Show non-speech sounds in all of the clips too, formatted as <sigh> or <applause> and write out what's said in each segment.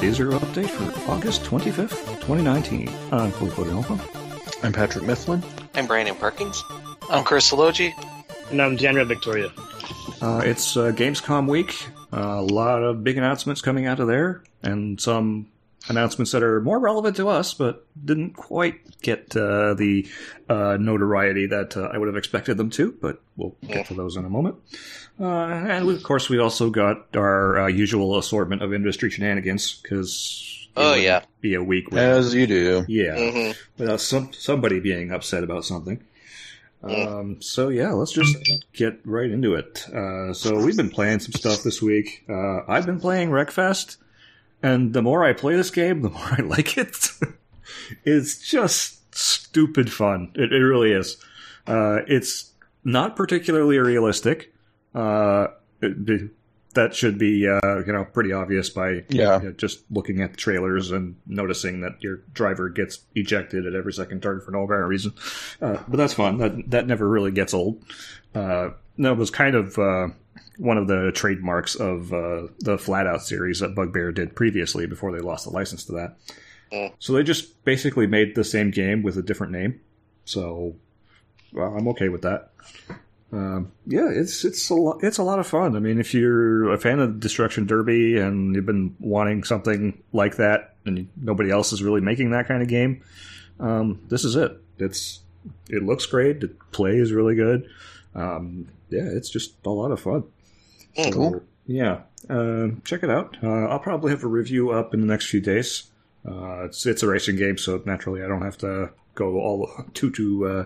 This is the update for August 25th, 2019. I'm Cody Alpha. I'm Patrick Mifflin. I'm Brandon Perkins. I'm Chris Salogi. And I'm Janra Victoria. Uh, it's uh, Gamescom week. Uh, a lot of big announcements coming out of there, and some announcements that are more relevant to us, but didn't quite get uh, the uh, notoriety that uh, I would have expected them to. But we'll get to those in a moment. Uh, and of course, we also got our uh, usual assortment of industry shenanigans because Oh, yeah. be a week with, As you do. yeah hmm without some somebody being upset about something. Um, so yeah, let's just get right into it. Uh, so we've been playing some stuff this week. Uh, I've been playing Wreckfest, and the more I play this game, <laughs> the more I like it. it's just stupid fun. It, it really is. Uh, it's not particularly realistic. Uh, it- that should be uh, you know pretty obvious by Yeah. you know, just looking at the trailers and noticing that your driver gets ejected at every second turn for no apparent reason. Uh, but that's fun. That that never really gets old. Uh, that was kind of uh, one of the trademarks of uh, the Flat Out series that Bugbear did previously before they lost the license to that. Mm. So they just basically made the same game with a different name. So well, I'm okay with that. Um, yeah, it's it's a lot, it's a lot of fun. I mean, if you're a fan of Destruction Derby and you've been wanting something like that, and nobody else is really making that kind of game, um, this is it. It's it looks great. The play is really good. Um, yeah, it's just a lot of fun. Mm. Cool. Yeah, uh, check it out. Uh, I'll probably have a review up in the next few days. Uh, it's it's a racing game, so naturally I don't have to go all <laughs> too too uh,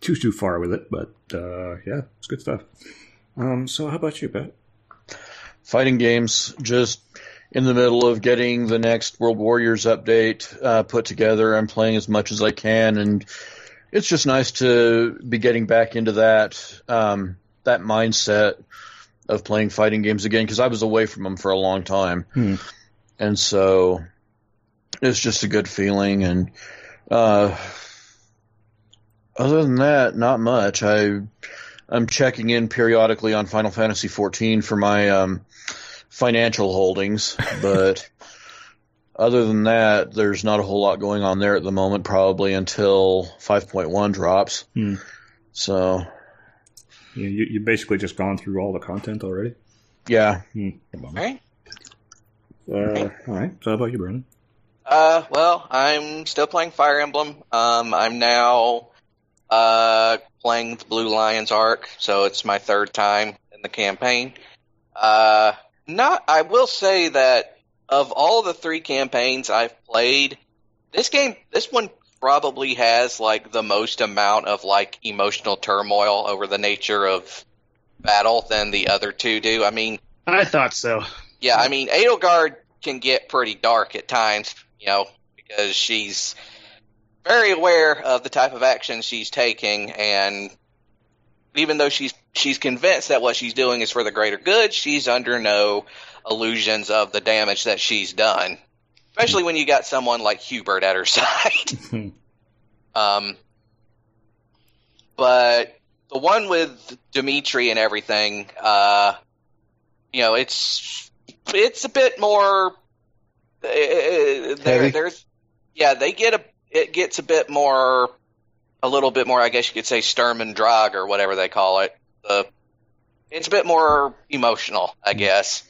too too far with it. But uh, yeah, it's good stuff. Um, so how about you, Pat? Fighting games, just in the middle of getting the next World Warriors update uh, put together. I'm playing as much as I can, and it's just nice to be getting back into that um, that mindset of playing fighting games again because I was away from them for a long time, Hmm. and so it's just a good feeling. And uh, other than that, not much. I I'm checking in periodically on Final Fantasy XIV for my um, financial holdings, <laughs> but other than that, there's not a whole lot going on there at the moment. Probably until 5.1 drops. Hmm. So You, you you basically just gone through all the content already. yeah, Hmm. Right. Uh, all right. So how about you, Brandon? Uh, well, I'm still playing Fire Emblem. Um, I'm now uh playing the Blue Lions arc, so it's my third time in the campaign. Uh, not. I will say that of all the three campaigns I've played, this game, this one probably has like the most amount of like emotional turmoil over the nature of battle than the other two do. I mean, I thought so. yeah, I mean, Edelgard can get pretty dark at times, you know, because she's very aware of the type of action she's taking, and even though she's she's convinced that what she's doing is for the greater good, she's under no illusions of the damage that she's done. Especially when you got someone like Hubert at her <laughs> side. <laughs> um, but the one with Dimitri and everything, uh, you know, it's it's a bit more. Uh, there, there's, yeah, they get a it gets a bit more, a little bit more. I guess you could say Sturm and Drag or whatever they call it. The it's a bit more emotional, I guess.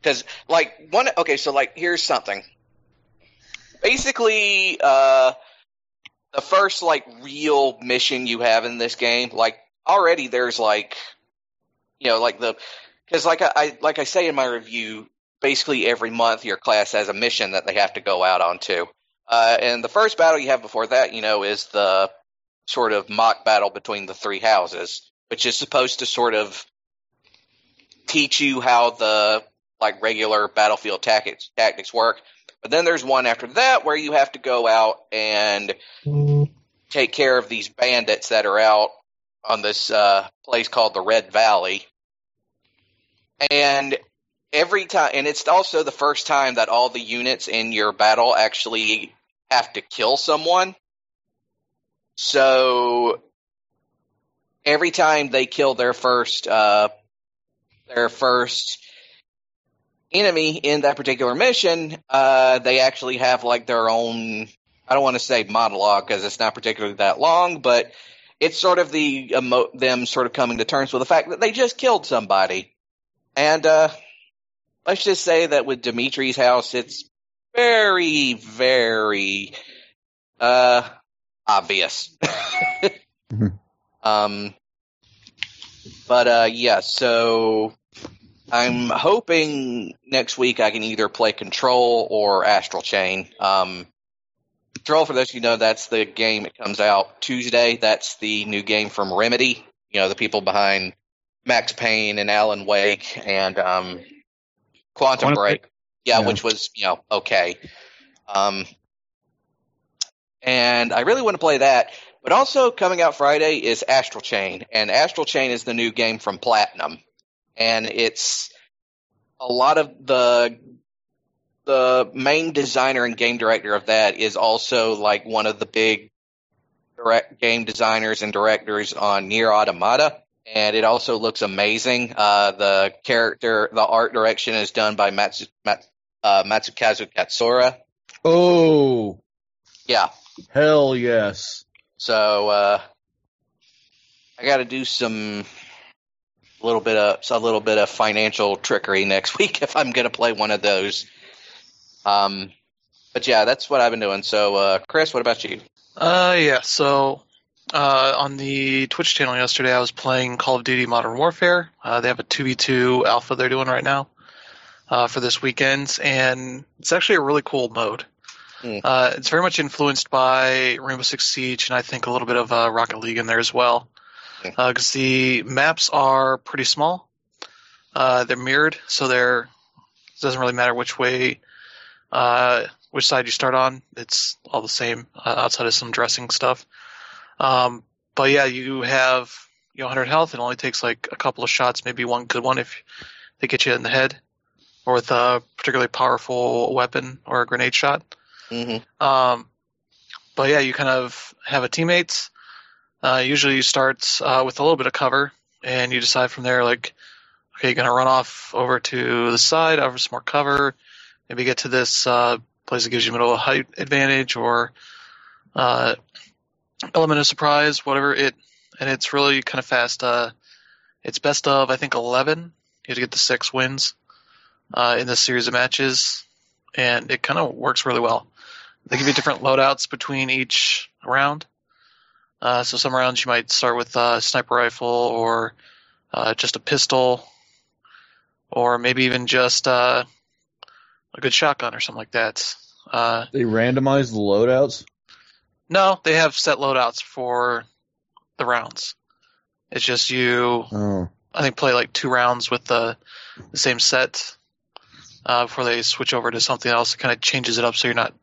Because like one, okay, so like here's something. Basically, uh, the first like real mission you have in this game, like already there's like, you know, like the because like I, I like I say in my review, basically every month your class has a mission that they have to go out onto. Uh, and the first battle you have before that, you know, is the sort of mock battle between the three houses, which is supposed to sort of teach you how the like regular battlefield tactics tactics work. But then there's one after that where you have to go out and take care of these bandits that are out on this uh, place called the Red Valley. And every time, and it's also the first time that all the units in your battle actually have to kill someone. So every time they kill their first, uh, their first enemy in that particular mission, uh, they actually have like their own. I don't want to say monologue because it's not particularly that long, but it's sort of the emo- them sort of coming to terms with the fact that they just killed somebody, and uh, let's just say that with Dimitri's house, it's very, very uh, obvious. Mhm. <laughs> Um, but uh, yeah, so I'm hoping next week I can either play Control or Astral Chain. Um, Control, for those of you know, that's the game that comes out Tuesday. That's the new game from Remedy. You know, the people behind Max Payne and Alan Wake and um, Quantum Quantum Break. Yeah, Yeah. which was you know okay. Um, and I really want to play that. But also coming out Friday is Astral Chain, and Astral Chain is the new game from Platinum, and it's a lot of the the main designer and game director of that is also like one of the big direct game designers and directors on Nier Automata. And it also looks amazing. Uh, the character, the art direction is done by Matsu, Mat, uh, Matsukazu Katsura. Oh, Yeah, hell yes. So uh, I got to do some a little bit of a little bit of financial trickery next <laughs> week if I'm going to play one of those. Um, but yeah, that's what I've been doing. So uh, Chris, what about you? Uh, yeah. So, uh, on the Twitch channel yesterday, I was playing Call of Duty Modern Warfare. Uh, they have a 2v2 alpha they're doing right now, uh, for this weekend, and it's actually a really cool mode. Hmm. Uh, it's very much influenced by Rainbow Six Siege, and I think a little bit of uh, Rocket League in there as well. Because the maps are pretty small. Uh, they're mirrored, so they're it doesn't really matter which way uh, which side you start on. It's all the same uh, outside of some dressing stuff. Um, but yeah, you have you know 100 health. It only takes like a couple of shots, maybe one good one if they get you in the head, or with a particularly powerful weapon or a grenade shot. Mm-hmm. Um, but yeah, you kind of have a teammate. Uh, usually you start uh, with a little bit of cover, and you decide from there, like, okay, you're gonna run off over to the side, offer some more cover, maybe get to this uh, place that gives you middle height advantage or uh, element of surprise, whatever it, and it's really kind of fast. Uh, it's best of I think 11. You have to get the six wins uh, in this series of matches, and it kind of works really well. They give you different loadouts between each round. Uh, so some rounds you might start with a sniper rifle or uh, just a pistol, or maybe even just uh, a good shotgun or something like that. Uh, They randomize the loadouts. no, they have set loadouts for the rounds. It's just you, Oh, I think, play like two rounds with the, the same set uh, before they switch over to something else. It kind of changes it up so you're not.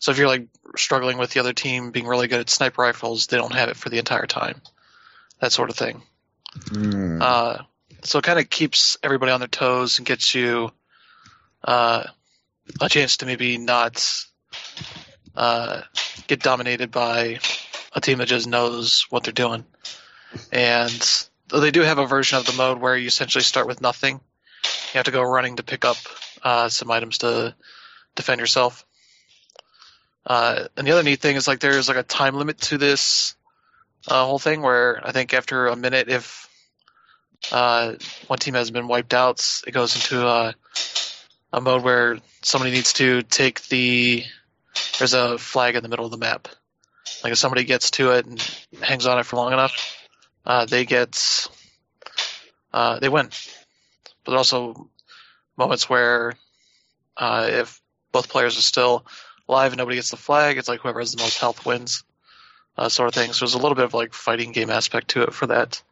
So if you're like struggling with the other team being really good at sniper rifles, they don't have it for the entire time. That sort of thing. Hmm. Uh, so it kind of keeps everybody on their toes and gets you uh, a chance to maybe not uh, get dominated by a team that just knows what they're doing. And though they do have a version of the mode where you essentially start with nothing. You have to go running to pick up uh, some items to defend yourself. Uh, and the other neat thing is like there's like a time limit to this uh, whole thing where I think after a minute, if uh, one team has been wiped out, it goes into a, a mode where somebody needs to take the. There's a flag in the middle of the map. Like if somebody gets to it and hangs on it for long enough, uh, they get. Uh, they win. But there are also moments where uh, if both players are still alive and nobody gets the flag, it's like whoever has the most health wins, uh, sort of thing. So there's a little bit of like fighting game aspect to it for that,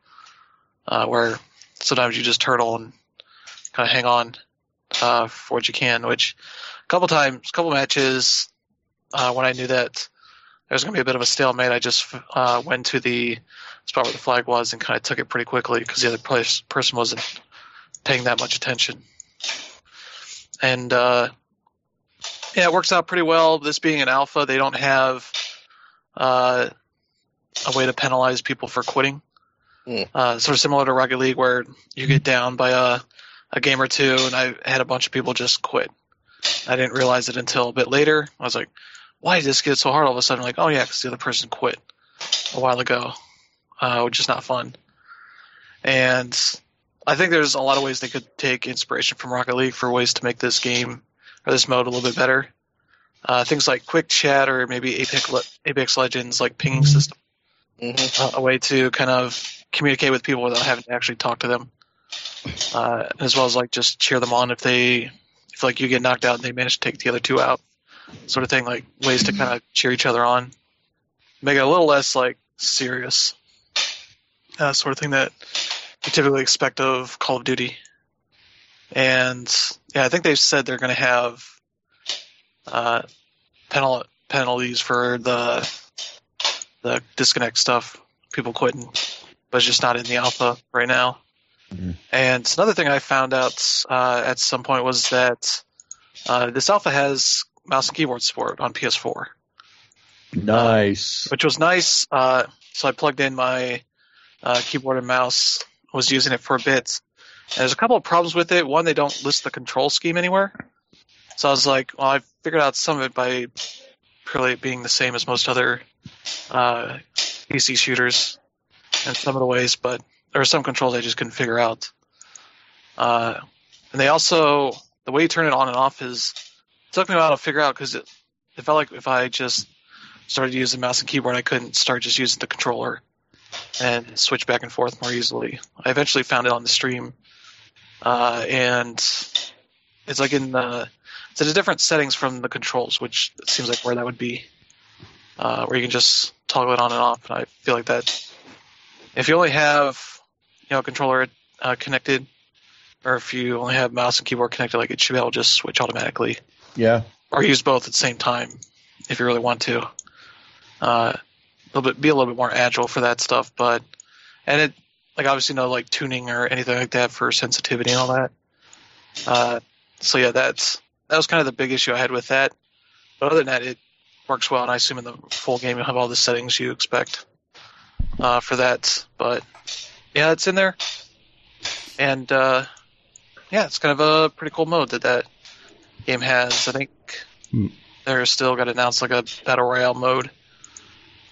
uh, where sometimes you just turtle and kind of hang on uh, for what you can. Which a couple times, a couple matches, uh, when I knew that there was going to be a bit of a stalemate, I just uh, went to the spot where the flag was and kind of took it pretty quickly because the other place, person wasn't paying that much attention. And uh, yeah, it works out pretty well. This being an alpha, they don't have uh, a way to penalize people for quitting. Mm. Uh, sort of similar to Rocket League, where you get down by a, a game or two, and I had a bunch of people just quit. I didn't realize it until a bit later. I was like, "Why did this get so hard all of a sudden?" I'm like, "Oh yeah, because the other person quit a while ago, uh, which is not fun." And I think there's a lot of ways they could take inspiration from Rocket League for ways to make this game or this mode a little bit better. Uh, things like quick chat or maybe Apex, Le- Apex Legends like pinging system, Mhm. uh, a way to kind of communicate with people without having to actually talk to them, uh, as well as like just cheer them on if they if like you get knocked out and they manage to take the other two out, sort of thing. Like ways to kind of cheer each other on, make it a little less like serious, uh, sort of thing that you typically expect of Call of Duty. And yeah, I think they've said they're going to have uh, penal- penalties for the the disconnect stuff, people quitting, but it's just not in the alpha right now. Mhm. And another thing I found out uh, at some point was that uh, this alpha has mouse and keyboard support on PS4 Nice. which was nice. Uh, so I plugged in my uh, keyboard and mouse, was using it for a bit. And there's a couple of problems with it. One, they don't list the control scheme anywhere. So I was like, well, I figured out some of it by purely being the same as most other uh, PC shooters in some of the ways, but there were some controls I just couldn't figure out. Uh, and they also, the way you turn it on and off is, it took me a while to figure out because it, it felt like if I just started using mouse and keyboard, I couldn't start just using the controller and switch back and forth more easily. I eventually found it on the stream, uh, and it's like in the it's in different settings from the controls, which seems like where that would be, uh, where you can just toggle it on and off. And I feel like that if you only have you know a controller uh, connected, or if you only have mouse and keyboard connected, like it should be able to just switch automatically Yeah. or use both at the same time if you really want to. Uh, a little bit, be a little bit more agile for that stuff, but and it like obviously no like tuning or anything like that for sensitivity and all that. Uh, so yeah, that's that was kind of the big issue I had with that. But other than that, it works well, and I assume in the full game you'll have all the settings you expect uh, for that. But yeah, it's in there, and uh, yeah, it's kind of a pretty cool mode that that game has. I think Hmm. they're still going to announce like a battle royale mode,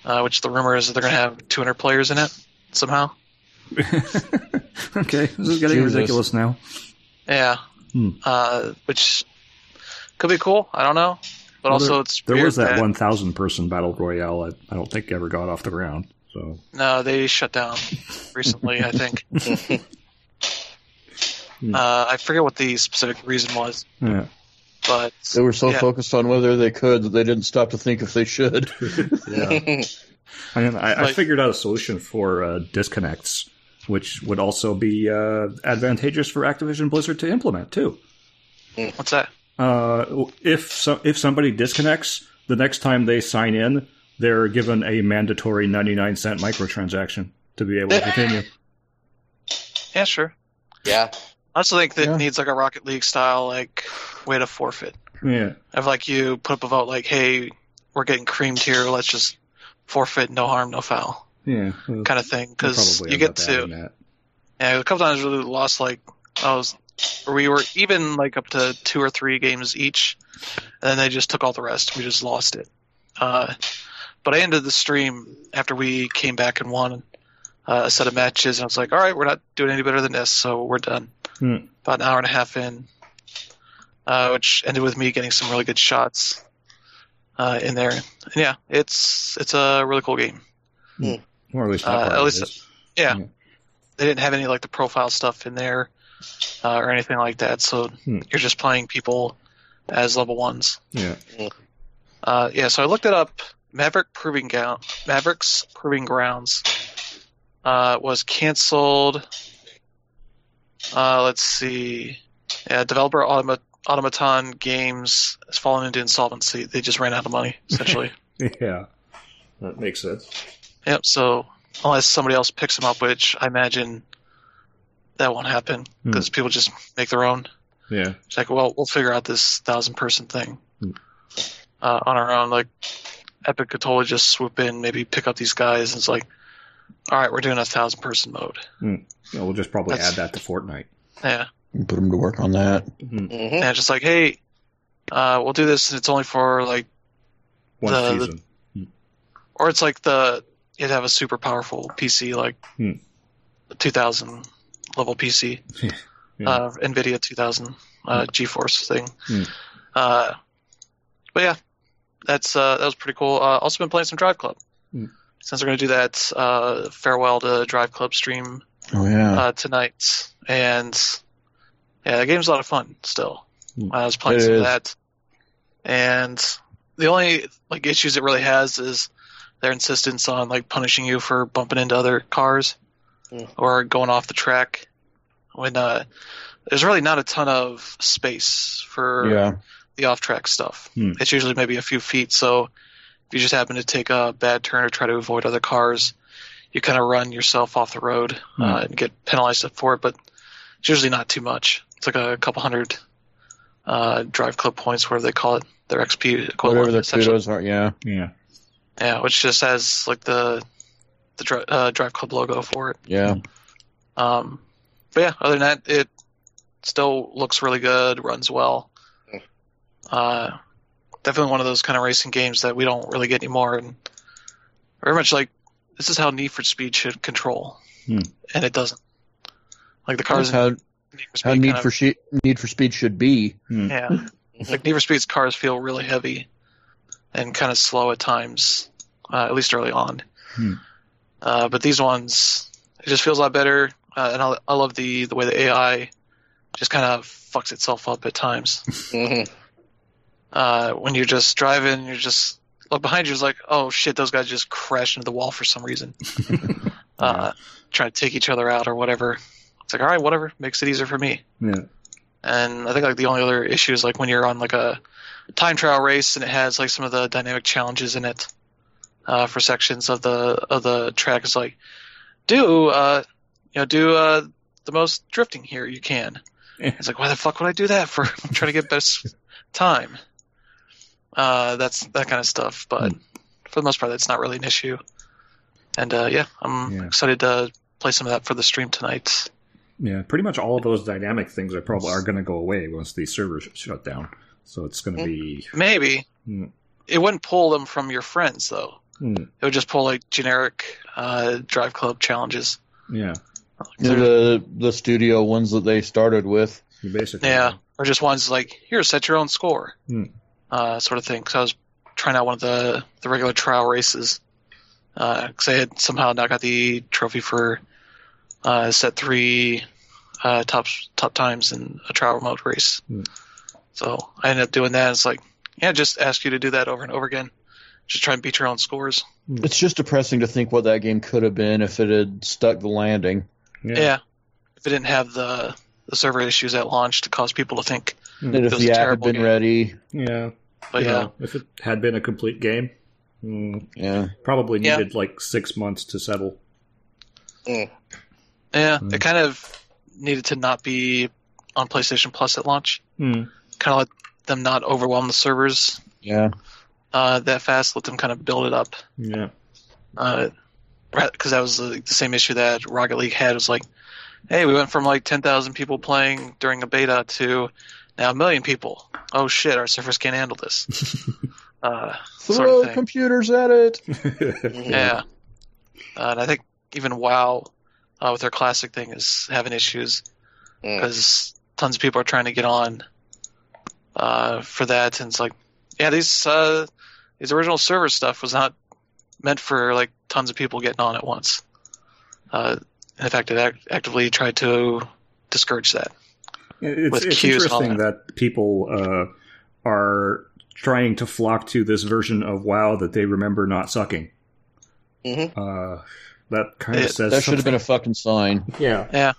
uh, which the rumor is that they're going to have 200 players in it somehow. <laughs> okay, this is getting Jesus. ridiculous now. Yeah, Hmm. uh, which could be cool. I don't know, but Well, also there, it's there weird was that 1,000 person battle royale. I, I don't think ever got off the ground. So No, they shut down recently. I think. <laughs> Hmm. Uh, I forget what the specific reason was, yeah, but They were so Yeah. focused on whether they could that they didn't stop to think if they should. <laughs> yeah. I mean, I, I figured out a solution for uh, disconnects, which would also be uh, advantageous for Activision Blizzard to implement too. what's that? Uh, if so, if somebody disconnects, the next time they sign in, they're given a mandatory ninety nine cent microtransaction to be able to continue. <laughs> Yeah, sure. yeah. I also think that Yeah. it needs like a Rocket League style like way to forfeit. yeah, Of like you put up a vote like, hey, we're getting creamed here. Let's just forfeit, no harm, no foul, yeah. Well, kind of thing. we'll Because you get to that. yeah, a couple times we lost like I was, we were even like up to two or three games each, and then they just took all the rest. We just lost it. Uh, but I ended the stream after we came back and won uh, a set of matches, and I was like, all right, we're not doing any better than this, so we're done. Hmm. About an hour and a half in, uh, which ended with me getting some really good shots uh, in there. And yeah, it's it's a really cool game. Or at least Uh, at least- Yeah. Yeah. They didn't have any like the profile stuff in there uh, or anything like that, so Hmm. you're just playing people as level ones. Yeah. Uh, yeah, so I looked it up. Maverick Proving Ground, Mavericks Proving Grounds uh, was canceled. Uh, let's see. Yeah, developer Automa- Automaton Games has fallen into insolvency. They just ran out of money, essentially. <laughs> Yeah, that makes sense. Yep. So unless somebody else picks them up, which I imagine that won't happen Hmm. because people just make their own. Yeah, It's like, well, we'll figure out this thousand person thing Hmm. uh, on our own. Like Epic could totally just swoop in, maybe pick up these guys, and it's like, all right, we're doing a thousand person mode. Yeah, we'll just probably That's- add that to Fortnite. Yeah. Put them to work on that. Mhm. Mhm. and just like, hey, uh, we'll do this, and it's only for like, One The- the- season. or it's like the you'd have a super powerful PC like Hmm. 2000 level PC, <laughs> Yeah. uh, NVIDIA 2000 uh, GeForce thing. Hmm. Uh, but yeah, that's uh, that was pretty cool. Uh, also been playing some Drive Club. Hmm. Since we're gonna do that uh, farewell to Drive Club stream Oh yeah. uh, tonight, and yeah, the game's a lot of fun still. Hmm. I was playing It some is. of that, and the only like issues it really has is their insistence on like punishing you for bumping into other cars Hmm. or going off the track when uh, there's really not a ton of space for yeah. the off-track stuff. Hmm. It's usually maybe a few feet, so if you just happen to take a bad turn or try to avoid other cars, you kind of run yourself off the road Hmm. uh, and get penalized for it. But it's usually not too much. It's like a couple hundred uh, drive club points, whatever they call it, their XP equivalent. Whatever their essentially. kudos are. Yeah. Yeah. Yeah, which just has like the the uh, drive club logo for it. Yeah. Um, but yeah, other than that, it still looks really good, runs well. Uh, definitely one of those kind of racing games that we don't really get anymore, and very much like this is how Need for Speed should control, Hmm. and it doesn't. Like the cars That's how Need for Speed how Need for of- she- Need for Speed should be. yeah, <laughs> like Need for Speed's cars feel really heavy and kind of slow at times, uh, at least early on. Hmm. Uh, but these ones, it just feels a lot better, uh, and I, I love the the way the AI just kind of fucks itself up at times. <laughs> Mhm. Uh, when you're just driving, you're just look behind you, it's like, oh shit, those guys just crashed into the wall for some reason, <laughs> uh, trying to take each other out or whatever. It's like, all right, whatever, makes it easier for me. Yeah. And I think like the only other issue is like when you're on like a time trial race and it has like some of the dynamic challenges in it uh, for sections of the of the track. It's like do uh, you know do uh, the most drifting here you can. Yeah. It's like why the fuck would I do that for? <laughs> I'm trying to get best time. Uh, that's that kind of stuff. But for the most part, that's not really an issue. And uh, yeah, I'm Yeah. excited to play some of that for the stream tonight. Yeah. Pretty much all of those dynamic things are probably are going to go away once the servers shut down. So it's going to be. Maybe Hmm. it wouldn't pull them from your friends though. Hmm. It would just pull like generic uh, drive club challenges. Yeah. The the studio ones that they started with. You basically. Yeah, or just ones like here, set your own score, Hmm. uh, sort of thing. Because I was trying out one of the the regular trial races because I had somehow not got the trophy for uh, set three uh, top top times in a trial remote race. Hmm. So I ended up doing that. It's like yeah, just ask you to do that over and over again. Just try and beat your own scores. It's just depressing to think what that game could have been if it had stuck the landing. Yeah. If it didn't have the the server issues at launch to cause people to think. Hmm. And if was a the app had terrible been game. ready, Yeah. But You yeah, if it had been a complete game, mm, yeah. probably Yeah. needed like six months to settle. Mm. yeah, Hmm. it kind of needed to not be on PlayStation Plus at launch. Hmm. Kind of let them not overwhelm the servers Yeah. uh, that fast. Let them kind of build it up. Yeah. Because that was the, the same issue that Rocket League had. It was like, hey, we went from like 10,000 people playing during a beta to now a million people. Oh shit, our servers can't handle this. <laughs> uh, sort Throw of computers at it. <laughs> Yeah. Uh, and I think even WoW, uh, with their classic thing, is having issues Mm. because tons of people are trying to get on uh, for that, and it's like, yeah, these uh, these original server stuff was not meant for like tons of people getting on at once. Uh, in fact, it act- actively tried to discourage that. It's, it's queues and all interesting that people uh, are trying to flock to this version of WoW that they remember not sucking. Mhm. Uh, that kind of says That should have been a fucking sign. Yeah, yeah,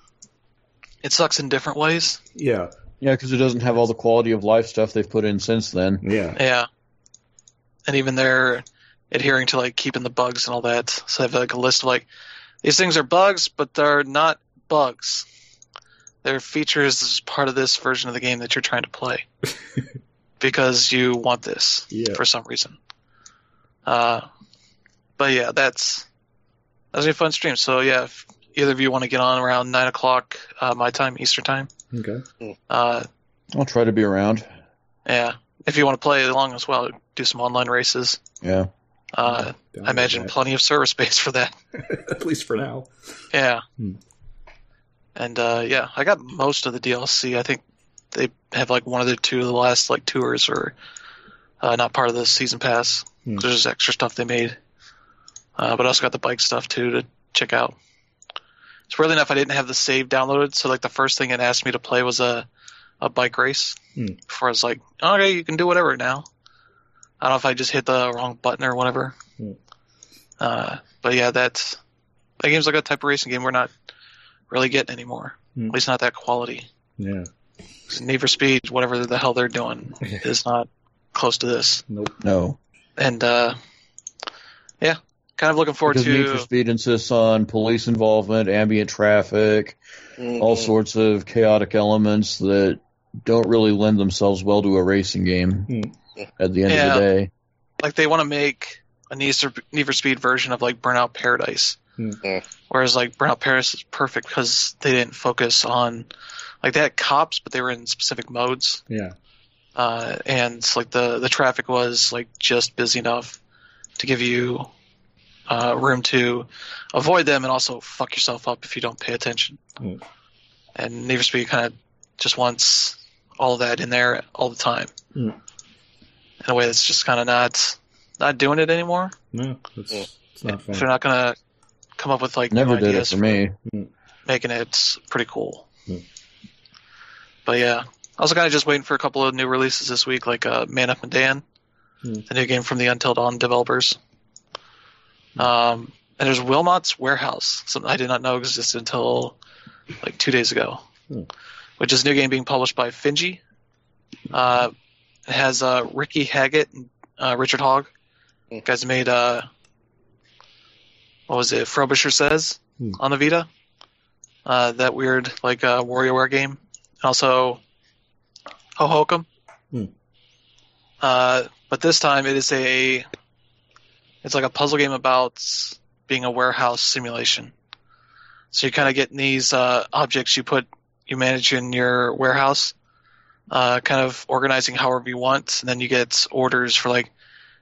It sucks in different ways. yeah, Yeah, because it doesn't have all the quality of life stuff they've put in since then. yeah. Yeah. And even they're adhering to like keeping the bugs and all that. So they have like a list of like these things are bugs, but they're not bugs. They're features as part of this version of the game that you're trying to play. <laughs> because you want this Yeah. for some reason. Uh but yeah, that's that's a fun stream. So yeah, if either of you want to get on around nine o'clock uh, my time, Eastern time, Okay. Uh, I'll try to be around. yeah, if you want to play along as well, do some online races. Yeah. Uh, Down I imagine with plenty of server space for that. that. <laughs> At least for now. Yeah. Hmm. And uh, yeah, I got most of the DLC. I think they have like one of the two of the last like tours or uh, not part of the season pass. Hmm. There's extra stuff they made. Uh, but I also got the bike stuff too to check out. It's really enough I didn't have the save downloaded, so like the first thing it asked me to play was a a bike race. Hmm. Before I was like, okay, you can do whatever now. I don't know if I just hit the wrong button or whatever. Hmm. Uh, but yeah, that's that game's like a type of racing game we're not really getting anymore. Hmm. At least not that quality. Yeah. Need for Speed, whatever the hell they're doing, <laughs> is not close to this. Nope. No. And uh, yeah, kind of looking forward to. Because Need for. Speed insists on police involvement, ambient traffic, Mhm. all sorts of chaotic elements that don't really lend themselves well to a racing game Hmm. at the end Yeah. of the day. Like they want to make a Need for, Need for Speed version of like Burnout Paradise, Hmm. Whereas like Burnout Paradise is perfect because they didn't focus on like they had cops, but they were in specific modes. Yeah. uh, and like the the traffic was like just busy enough to give you uh, room to avoid them and also fuck yourself up if you don't pay attention. Mm. And Need for Speed kind of just wants all of that in there all the time Mm. in a way that's just kind of not not doing it anymore. No, it's, Yeah. it's not If fun. they're not gonna come up with like Never new did it ideas for me. making it pretty cool. Hmm. But yeah, I was kind of just waiting for a couple of new releases this week, like uh, Man of Medan, Hmm. the new game from the Until Dawn developers. Um, and there's Wilmot's Warehouse, something I did not know existed until like two days ago, Hmm. which is a new game being published by Finji. Uh, it has uh, Ricky Haggett and uh, Richard Hogg. Hmm. Guys made uh, what was it? Frobisher says Hmm. on the Vita. Uh, that weird like uh, WarioWare game. Also, Hohokum. Hmm. Uh, but this time it is a it's like a puzzle game about being a warehouse simulation. So you kind of get these uh, objects you put you manage in your warehouse, uh, kind of organizing however you want, and then you get orders for like,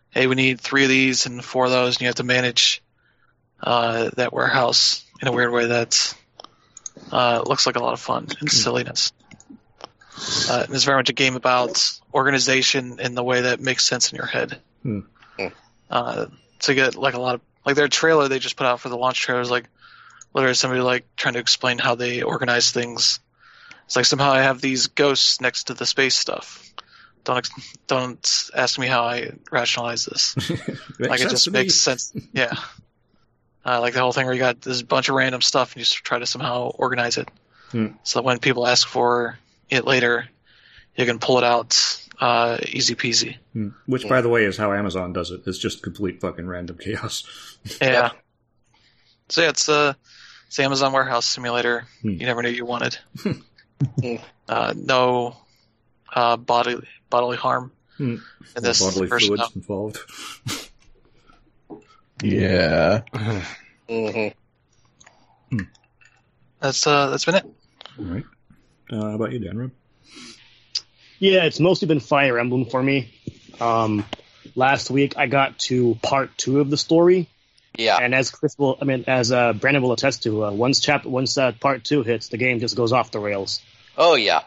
hey, we need three of these and four of those, and you have to manage uh, that warehouse in a weird way that uh, looks like a lot of fun and silliness. Uh, and it's very much a game about organization in the way that makes sense in your head. Hmm. To get like a lot of like their trailer they just put out for the launch trailer is like literally somebody like trying to explain how they organize things. It's like somehow I have these ghosts next to the space stuff. Don't ex- don't ask me how I rationalize this. <laughs> Like it just me. makes sense. Yeah. Uh, like the whole thing where you got this bunch of random stuff and you just try to somehow organize it. Hmm. So that when people ask for it later, you can pull it out uh, easy peasy. Hmm. Which, by the way, is how Amazon does it. It's just complete fucking random chaos. <laughs> Yeah. Yeah. So yeah, it's uh, it's the Amazon warehouse simulator. Hmm. You never knew you wanted. <laughs> Hmm. uh, no uh, bodily bodily harm Hmm. in this bodily version. fluids involved. <laughs> Yeah. Mhm. That's uh, that's been it. All right. Uh, how about you, Dan? Rob? Yeah, it's mostly been Fire Emblem for me. Um, last week I got to part two of the story, Yeah. and as Chris will, I mean, as uh, Brandon will attest to, uh, once chapter, once uh, part two hits, the game just goes off the rails. Oh yeah.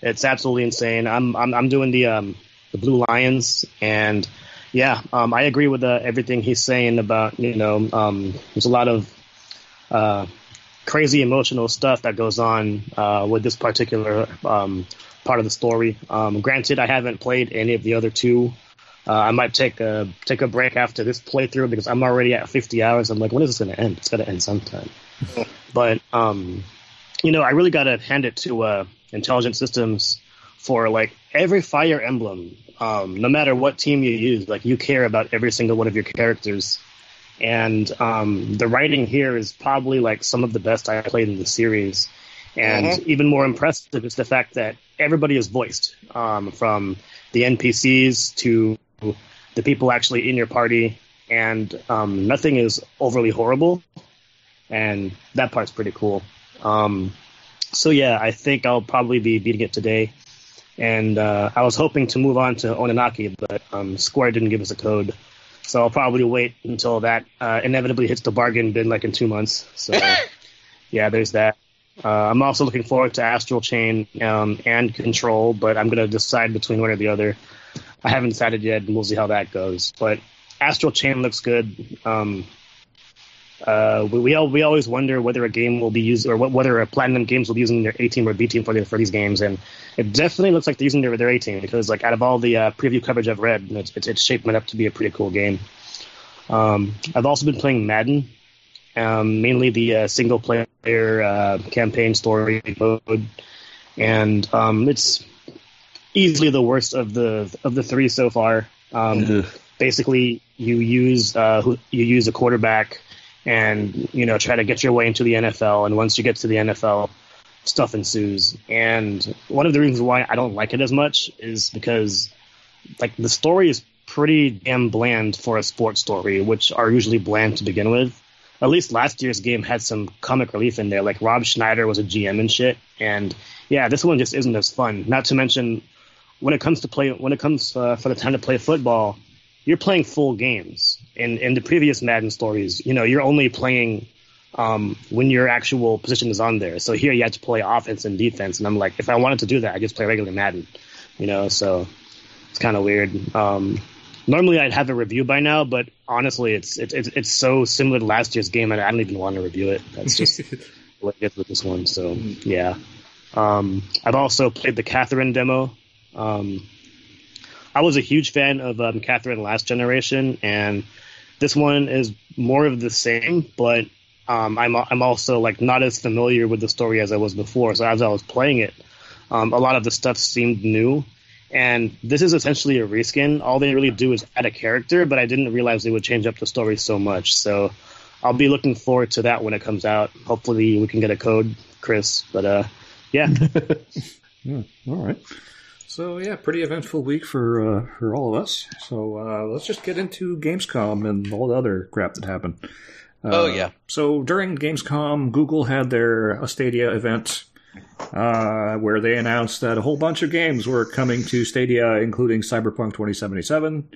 It's absolutely insane. I'm I'm, I'm doing the um, the Blue Lions, and yeah, um, I agree with uh, everything he's saying about you know um, there's a lot of uh, crazy emotional stuff that goes on uh, with this particular um, part of the story. Um, granted, I haven't played any of the other two. Uh, I might take a take a break after this playthrough because I'm already at 50 hours. I'm like, when is this going to end? It's going to end sometime. <laughs> but um, you know, I really got to hand it to uh, Intelligent Systems for like every Fire Emblem. Um, no matter what team you use, like you care about every single one of your characters. And um, the writing here is probably like some of the best I played in the series. And Mhm. even more impressive is the fact that everybody is voiced, um, from the NPCs to the people actually in your party, and um, nothing is overly horrible. And that part's pretty cool. Um, so yeah, I think I'll probably be beating it today. And uh, I was hoping to move on to Oninaki, but um, Square didn't give us a code. So I'll probably wait until that uh, inevitably hits the bargain bin like in two months. So <laughs> yeah, there's that. Uh, I'm also looking forward to Astral Chain um, and Control, but I'm going to decide between one or the other. I haven't decided yet, and we'll see how that goes. But Astral Chain looks good. Um, uh, we we, all, we always wonder whether a game will be used or whether a Platinum Games will be using their A team or B team for the, for these games, and it definitely looks like they're using their their A team because like out of all the uh, preview coverage I've read, it's, it's, it's shaping up to be a pretty cool game. Um, I've also been playing Madden, um, mainly the uh, single player uh, campaign story mode, and um, it's easily the worst of the of the three so far. Um, basically, you use uh, you use a quarterback, and you know try to get your way into the NFL. And once you get to the NFL, stuff ensues. And one of the reasons why I don't like it as much is because like the story is pretty damn bland for a sports story, which are usually bland to begin with. At least last year's game had some comic relief in there. Like Rob Schneider was a GM and shit, and yeah, this one just isn't as fun. Not to mention when it comes to play when it comes uh, for the time to play football, you're playing full games. In in the previous Madden stories, you know, you're only playing um, when your actual position is on there. So here you have to play offense and defense, and I'm like, if I wanted to do that, I just play regular Madden, you know. So it's kind of weird. Um, normally I'd have a review by now, but honestly, it's it's it's so similar to last year's game, and I don't even want to review it. That's just <laughs> what it is with this one. So yeah, um, I've also played the Catherine demo. Um, I was a huge fan of um, Catherine last generation, and this one is more of the same, but um, I'm I'm also like not as familiar with the story as I was before. So as I was playing it, um, a lot of the stuff seemed new, and this is essentially a reskin. All they really do is add a character, but I didn't realize they would change up the story so much. So I'll be looking forward to that when it comes out. Hopefully we can get a code, Chris. But uh, yeah. <laughs> <laughs> yeah all right. So yeah, pretty eventful week for uh, for all of us. So uh, let's just get into Gamescom and all the other crap that happened. Uh, oh yeah. So during Gamescom, Google had their Stadia event uh, where they announced that a whole bunch of games were coming to Stadia, including Cyberpunk 2077,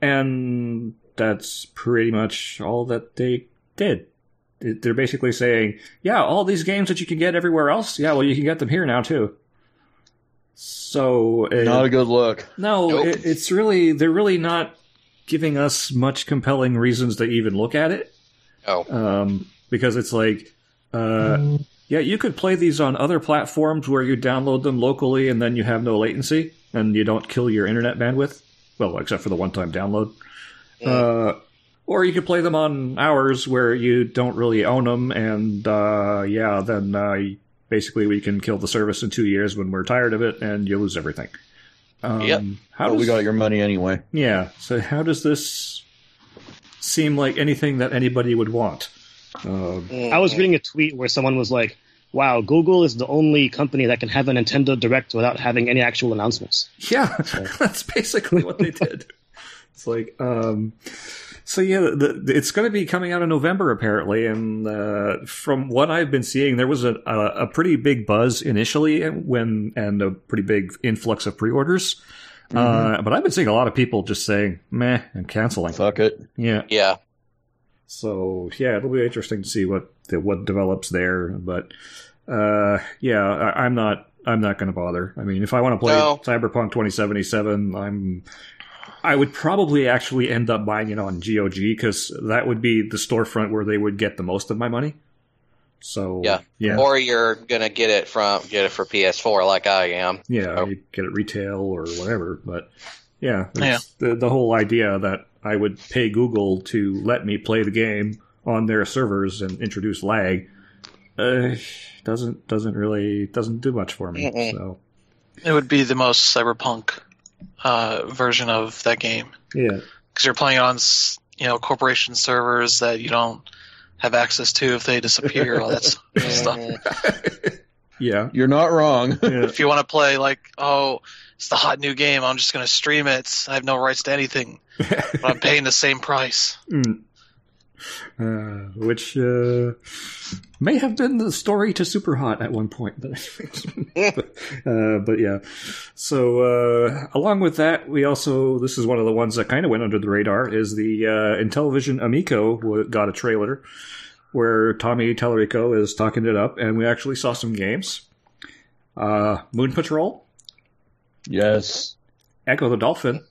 and that's pretty much all that they did. They're basically saying, yeah, all these games that you can get everywhere else, yeah, well, you can get them here now too. So uh, not a good look. No, nope. it, it's really they're really not giving us much compelling reasons to even look at it. Oh, um, because it's like, uh, yeah, you could play these on other platforms where you download them locally and then you have no latency and you don't kill your internet bandwidth. Well, except for the one-time download. Yeah. Uh, or you could play them on ours where you don't really own them, and uh, yeah, then uh, basically we can kill the service in two years when we're tired of it, and you lose everything. Um, yep. How well, does, we got your money anyway. Yeah. So how does this seem like anything that anybody would want? Uh, I was reading a tweet where someone was like, "Wow, Google is the only company that can have a Nintendo Direct without having any actual announcements." Yeah, so. <laughs> that's basically what they did. it's like, um, so yeah, the, the, it's going to be coming out in November apparently, and uh, from what I've been seeing, there was a, a, a, pretty big buzz initially when and a pretty big influx of pre-orders. Uh, mm-hmm. Uh, but I've been seeing a lot of people just saying "meh" and canceling. Fuck it. Yeah. Yeah. So yeah, it'll be interesting to see what what develops there. But uh, yeah, I, am not I'm not going to bother. I mean, if I want to play no. Cyberpunk 2077, I'm I would probably actually end up buying it on GOG because that would be the storefront where they would get the most of my money. So yeah, yeah. Or you're gonna get it from get it for PS4 like I am. Yeah, so. get it retail or whatever. But yeah, yeah. The the whole idea that I would pay Google to let me play the game on their servers and introduce lag uh, doesn't doesn't really doesn't do much for me. So it would be the most cyberpunk uh, version of that game. Yeah, because you're playing on you know corporation servers that you don't have access to if they disappear, all that <laughs> stuff. <laughs> Yeah, you're not wrong. Yeah. <laughs> If you want to play like, oh, it's the hot new game, I'm just going to stream it. I have no rights to anything, but <laughs> I'm paying the same price. Mm. uh, which uh, may have been the story to Super Hot at one point. <laughs> But, uh, but yeah. So uh, along with that, we also this is one of the ones that kind of went under the radar is the uh, Intellivision Amico got a trailer where Tommy Tallarico is talking it up, and we actually saw some games. Uh, Moon Patrol, Yes, Ecco the Dolphin.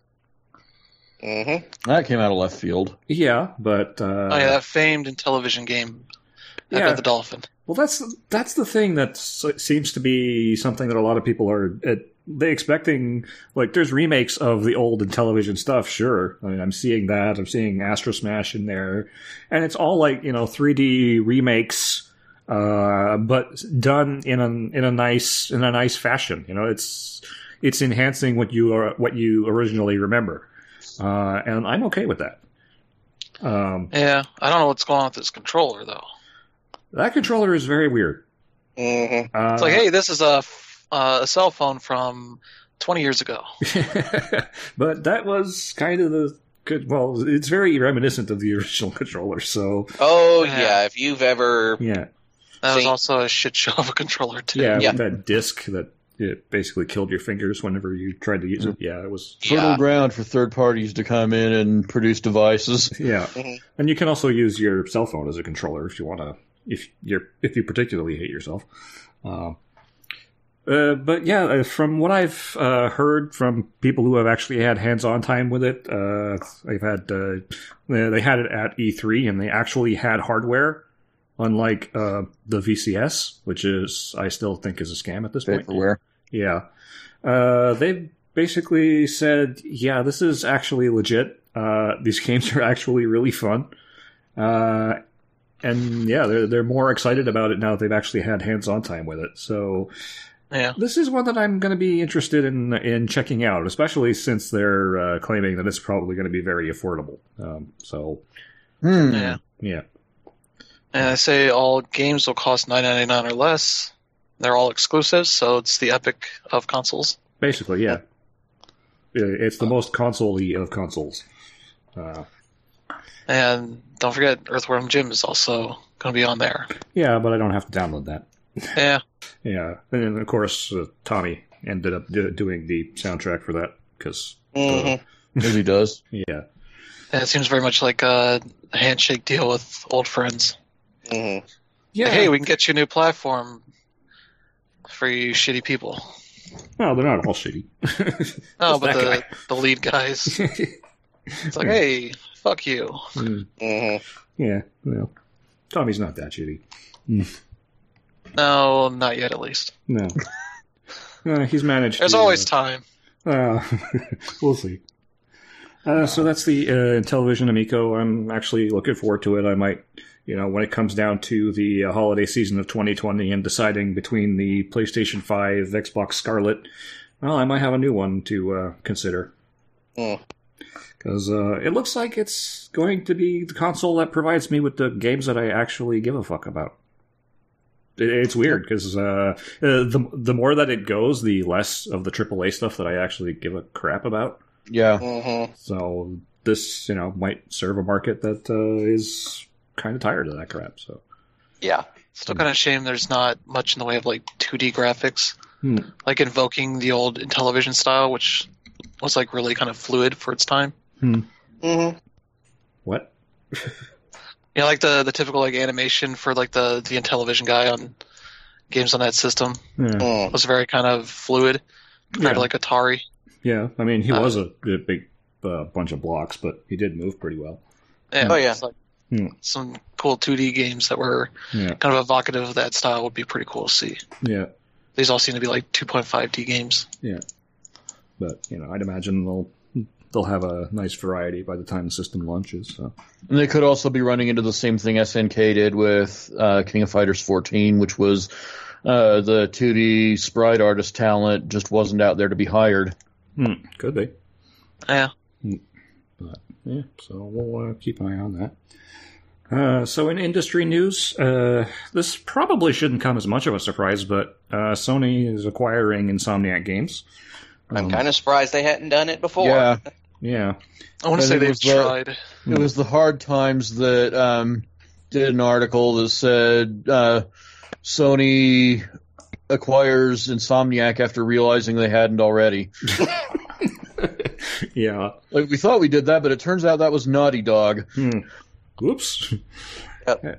Hmm that came out of left field. Yeah, but uh, oh yeah, that famed Intellivision game. Ecco Yeah. the Dolphin. Well, that's that's the thing that seems to be something that a lot of people are uh, they expecting. Like, there's remakes of the old Intellivision stuff. Sure, I mean, I'm seeing that. I'm seeing Astro Smash in there, and it's all like you know 3D remakes, uh, but done in a in a nice in a nice fashion. You know, it's it's enhancing what you are what you originally remember, uh, and I'm okay with that. Um, Yeah, I don't know what's going on with this controller though. that controller is very weird. hmm Uh, It's like, hey, this is a f- uh, a cell phone from 20 years ago. <laughs> but that was kind of the good. Well, it's very reminiscent of the original <laughs> controller. So Oh Yeah. yeah. if you've ever yeah, That was also a shit show of a controller too. yeah, Yeah. with that disc that it basically killed your fingers whenever you tried to use it. Yeah, it was. Fertile yeah, ground for third parties to come in and produce devices. <laughs> Yeah, Mhm. and you can also use your cell phone as a controller if you want to. If you're if you particularly hate yourself. Um, uh, but yeah, uh, from what I've uh, heard from people who have actually had hands-on time with it, uh, they've had uh, they they had it at E3 and they actually had hardware, unlike uh, the VCS, which is I still think is a scam at this point. Vaporware. Yeah. Uh, they basically said, yeah, this is actually legit. Uh, these <laughs> games are actually really fun. Uh, and yeah, they're, they're more excited about it now that they've actually had hands on time with it. So Yeah. this is one that I'm going to be interested in, in checking out, especially since they're uh, claiming that it's probably going to be very affordable. Um, so Hmm. Yeah. yeah. And I say all games will cost 9.99 or less. They're all exclusives, so it's the epic of consoles. Basically, yeah. Yeah, It's the most console of consoles. Uh, And don't forget, Earthworm Jim is also going to be on there. yeah, but I don't have to download that. Yeah. Yeah, and then of course uh, Tommy ended up do- doing the soundtrack for that because Mhm. As he does. yeah, And it seems very much like a handshake deal with old friends. Mhm. yeah. Hey, we can get you a new platform for you shitty people. No, they're not all shitty. <laughs> Oh, but the, that the lead guys. <laughs> It's like, hey, fuck you. Mm, Mhm. yeah, well, Tommy's not that shitty. No, not yet, at least. No, <laughs> uh, he's managed. There's to, always uh, time. Uh, we'll see. Uh, so that's the uh, Intellivision Amico. I'm actually looking forward to it. I might, you know, when it comes down to the uh, holiday season of 2020 and deciding between the PlayStation 5, Xbox Scarlett, well, I might have a new one to uh, consider. Hmm. Because uh, it looks like it's going to be the console that provides me with the games that I actually give a fuck about. It- It's weird because uh, uh, the the more that it goes, the less of the AAA stuff that I actually give a crap about. Yeah. Mhm. So this, you know, might serve a market that uh, is kind of tired of that crap. So Yeah. Still kind of shame there's not much in the way of like 2D graphics, Hmm. like invoking the old Intellivision style, which was like really kind of fluid for its time. Mhm. what? <laughs> Yeah, like the the typical like animation for like the the Intellivision guy on games on that system Yeah, Mm. was very kind of fluid compared Yeah. to like Atari. yeah. I mean, he Uh, was a, a big uh, bunch of blocks, but he did move pretty well. Yeah, Oh, yeah. like Hmm. some cool 2D games that were Yeah, kind of evocative of that style would be pretty cool to see. yeah. These all seem to be like 2.5D games. Yeah. But you know, I'd imagine they'll they'll have a nice variety by the time the system launches. So And they could also be running into the same thing SNK did with uh, King of Fighters 14, which was uh, the 2D sprite artist talent just wasn't out there to be hired. hmm, could be. Yeah. Yeah, so we'll uh, keep an eye on that. Uh, so in industry news, uh, this probably shouldn't come as much of a surprise, but uh, Sony is acquiring Insomniac Games. I'm Um, kind of surprised they hadn't done it before. Yeah, <laughs> Yeah. I want to say they've was the- tried. It was the hard times that um, did an article that said uh, Sony acquires Insomniac after realizing they hadn't already. <laughs> <laughs> yeah. Like we thought we did that, but it turns out that was Naughty Dog. Hmm. Whoops. Yep. <laughs>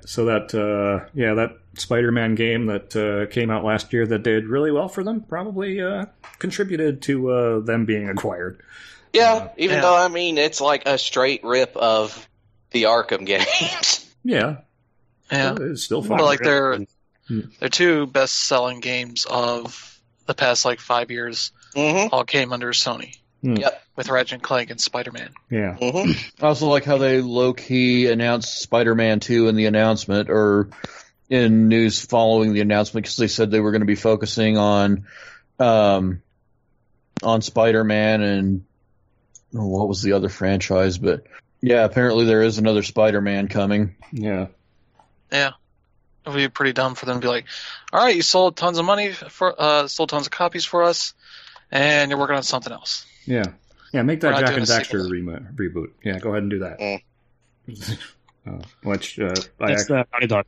So that uh, yeah, that Spider-Man game that uh, came out last year that did really well for them probably uh, contributed to uh, them being acquired. Yeah, even Yeah. though I mean it's like a straight rip of the Arkham <laughs> games. Yeah, Yeah. it's still fun. Well, like they're they're two best selling games of the past like five years hmm all came under Sony. Hmm. Yep. With Ratchet and Clank and Spider Man. yeah, hmm I also like how they low key announced Spider Man 2 in the announcement, or in news following the announcement, because they said they were going to be focusing on um, on Spider Man and oh, what was the other franchise? But yeah, apparently there is another Spider Man coming. yeah, Yeah. It would be pretty dumb for them to be like, all right, you sold tons of money for, uh, sold tons of copies for us, and you're working on something else. Yeah, yeah. Make that Jak doing and a Daxter sequel. remo- reboot. Yeah, go ahead and do that. Mm. uh, <laughs> which uh, I That's actually, the Naughty Dog.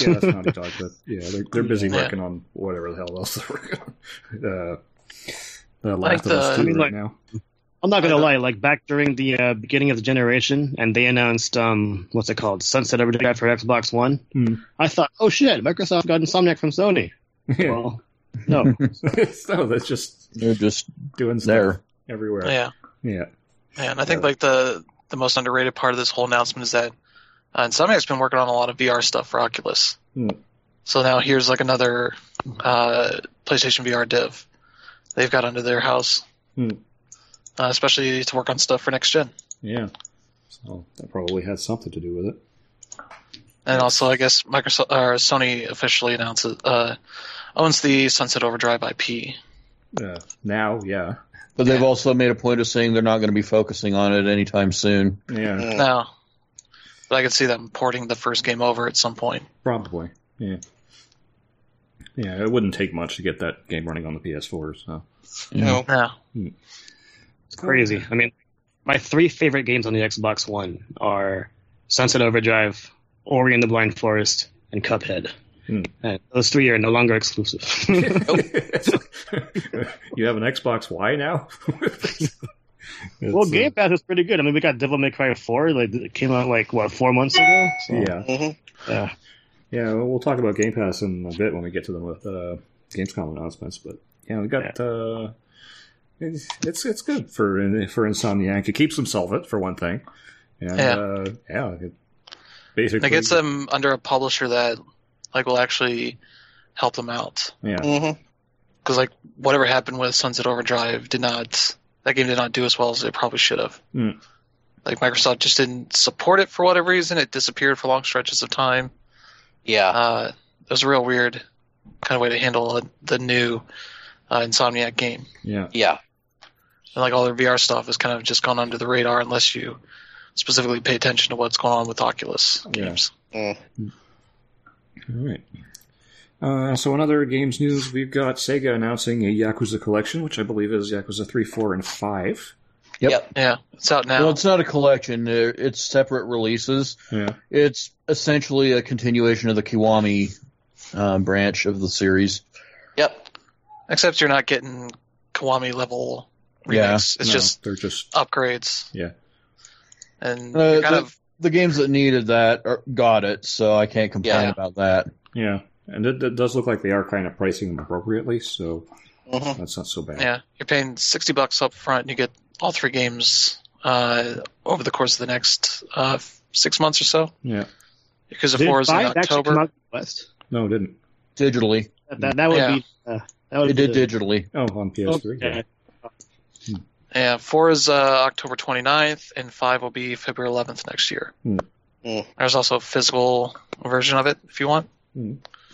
yeah, that's Naughty Dog, but yeah, they're, they're busy Yeah. working on whatever the hell else they're working on. <laughs> Uh, the Like Last of Us two I mean, right like- now. I'm not gonna lie. Like back during the uh, beginning of the generation, and they announced um, what's it called, Sunset Overdrive for Xbox One. Hmm. I thought, oh shit, Microsoft got Insomniac from Sony. <laughs> Yeah. Well, no. so that's just They're just doing stuff there. Everywhere. Yeah. Yeah. Yeah, and I think like the the most underrated part of this whole announcement is that uh, Insomniac's been working on a lot of VR stuff for Oculus. Hmm. So now here's like another uh, PlayStation VR div they've got under their house, Hmm. uh, especially to work on stuff for next gen. Yeah. So that probably has something to do with it. And also, I guess Microsoft or Sony officially announces uh, owns the Sunset Overdrive IP. Uh, now, yeah. But they've also made a point of saying they're not going to be focusing on it anytime soon. Yeah. Mm. Now, but I could see them porting the first game over at some point. Probably. Yeah. Yeah, it wouldn't take much to get that game running on the PS4, so. No. Yeah. It's crazy. I mean, my three favorite games on the Xbox One are Sunset Overdrive, Ori and the Blind Forest, and Cuphead. Hmm. And those three are no longer exclusive. <laughs> <laughs> you have an Xbox Y now? <laughs> Well, uh, Game Pass is pretty good. I mean, we got Devil May Cry 4, like it came out like what four months ago. So, Yeah. hmm yeah. Yeah, well, we'll talk about Game Pass in a bit when we get to the uh, Gamescom announcements. But yeah, we got uh, it's it's it's good for for Insomniac. It keeps them solvent for one thing, and Yeah. uh, yeah, it basically It gets them under a publisher that like will actually help them out. Yeah, hmm Because like whatever happened with Sunset Overdrive did not that game did not do as well as it probably should have. Hmm. Like Microsoft just didn't support it for whatever reason. It disappeared for long stretches of time. Yeah. Uh, it was a real weird kind of way to handle a, the new uh, Insomniac game. yeah, Yeah. And like all their VR stuff has kind of just gone under the radar unless you specifically pay attention to what's going on with Oculus Yeah. games. Mm. All right. Uh, so in other games news, we've got Sega announcing a Yakuza collection, which I believe is Yakuza three, four, and five. Yep. Yep. Yeah, it's out now. Well, it's not a collection. It's separate releases. Yeah, It's essentially a continuation of the Kiwami uh, branch of the series. Yep. Except you're not getting Kiwami level remakes. Yeah, it's no, just they're just upgrades. Yeah. And Uh, kind the- of The games that needed that are, got it, so I can't complain Yeah. about that. yeah, and it, it does look like they are kind of pricing them appropriately, so hmm that's not so bad. yeah, you're paying sixty bucks up front and you get all three games uh, over the course of the next uh, six months or so. Yeah. Because the Did four is in five actually come October. out West? No, it didn't. Digitally, That, that, that would Yeah. be. Uh, that would it be did the- digitally. Oh, on PS3. Okay. Yeah, four is uh, October 29th, and five will be February 11th next year. Hmm. Hmm. There's also a physical version of it if you want,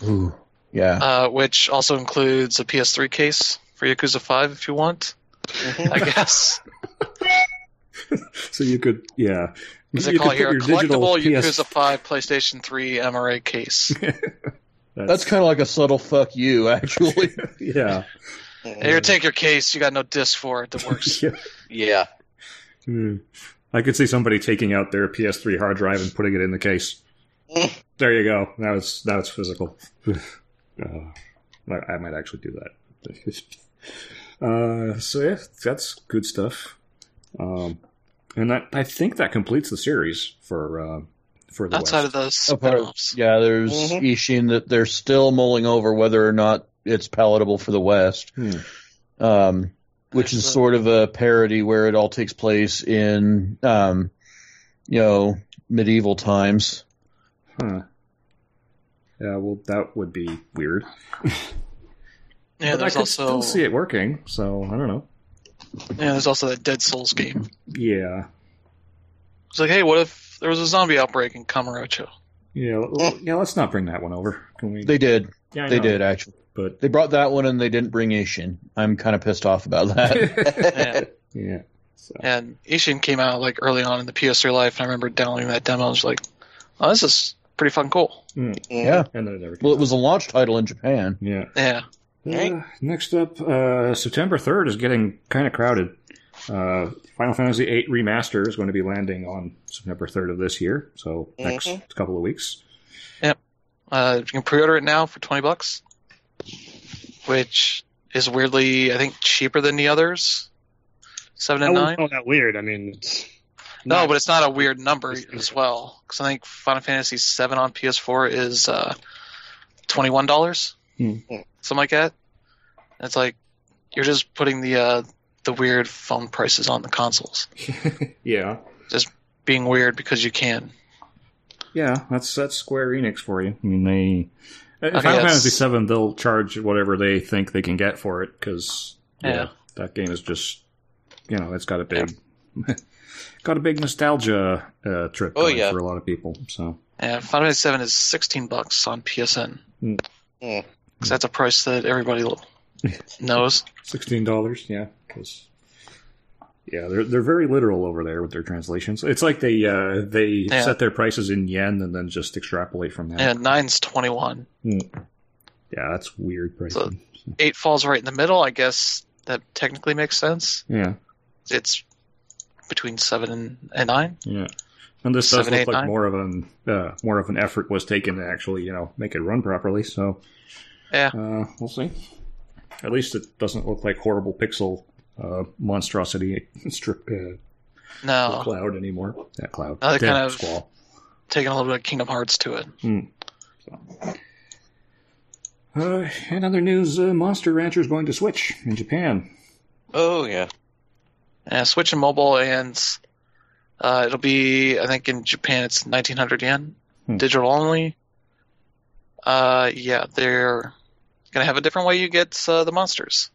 Ooh. Yeah. uh, which also includes a PS3 case for Yakuza 5 if you want. Mhm. I guess. <laughs> So you could, yeah. As You they call could it here, put a your digital collectible PS Yakuza 5 PlayStation 3 MRA case. <laughs> That's kind of like a subtle fuck you, actually. <laughs> yeah. And here, take your case. You got no disc for it that works. <laughs> yeah. Yeah. Hmm. I could see somebody taking out their PS3 hard drive and putting it in the case. <laughs> there you go. Now it's now it's physical. <sighs> uh, I I might actually do that. <laughs> uh, so yeah, that's good stuff. Um, and that I think that completes the series for uh, for the Outside West. of those. Apart- yeah, there's Mhm. Ishin that they're still mulling over whether or not it's palatable for the West. Hmm. um, which is sort of a parody where it all takes place in, um, you know, medieval times. Huh. Yeah, well, that would be weird. <laughs> Yeah, but I there's could also still see it working, so I don't know. yeah, there's also that Dead Souls game. Yeah, It's like, hey, what if there was a zombie outbreak in Kamurocho? yeah, l- yeah. Let's not bring that one over. Can we? They did. yeah, I They know, did, actually. But They brought that one and they didn't bring Ishin. I'm kind of pissed off about that. <laughs> Yeah. yeah. So. And Ishin came out like early on in the PS3 life, and I remember downloading that demo. I was like, oh, this is pretty fun, cool. yeah. And then it never. Well, it was a launch title in Japan. Yeah. Yeah. Right. Uh, next up, uh, September 3rd is getting kind of crowded. Uh, Final Fantasy VIII Remaster is going to be landing on September 3rd of this year, so next Mhm. couple of weeks. Uh, you can pre-order it now for twenty bucks, which is weirdly, I think, cheaper than the others. Seven and wouldn't nine. call that weird. I mean, it's No, but it's not a weird number as well. Because I think Final Fantasy VII on PS4 is uh, twenty-one dollars, Hmm. something like that. And it's like you're just putting the uh, the weird phone prices on the consoles, <laughs> yeah. Just being weird because you can. Yeah, that's that's Square Enix for you. I mean, they Okay, Final Fantasy VII they'll charge whatever they think they can get for it because yeah, Yeah. that game is just you know it's got a big <laughs> got a big nostalgia uh, trip Oh, yeah. for a lot of people. So And Final Fantasy VII is sixteen bucks on PSN. Because that's a price that everybody <laughs> knows. sixteen dollars, yeah, because yeah, they're they're very literal over there with their translations. It's like they uh, they Yeah. set their prices in yen and then just extrapolate from that. Yeah, nine's twenty-one. Yeah, that's weird pricing. Eight falls right in the middle. I guess that technically makes sense. yeah. It's between seven and, and nine. Yeah, and this does Seven, look eight, like nine? more of an uh, more of an effort was taken to actually you know make it run properly. So Yeah. uh, we'll see. At least it doesn't look like horrible pixel uh, monstrosity <laughs> strip uh, No, cloud anymore. That cloud, Oh. Now they Dead kind of- squall. taking a little bit of Kingdom Hearts to it. Uh, and other news: uh, Monster Rancher is going to Switch in Japan. Oh yeah. Yeah, Switch and mobile, and uh, it'll be I think in Japan it's nineteen hundred yen, Hmm. digital only. Uh, yeah, they're gonna have a different way you get uh, the monsters,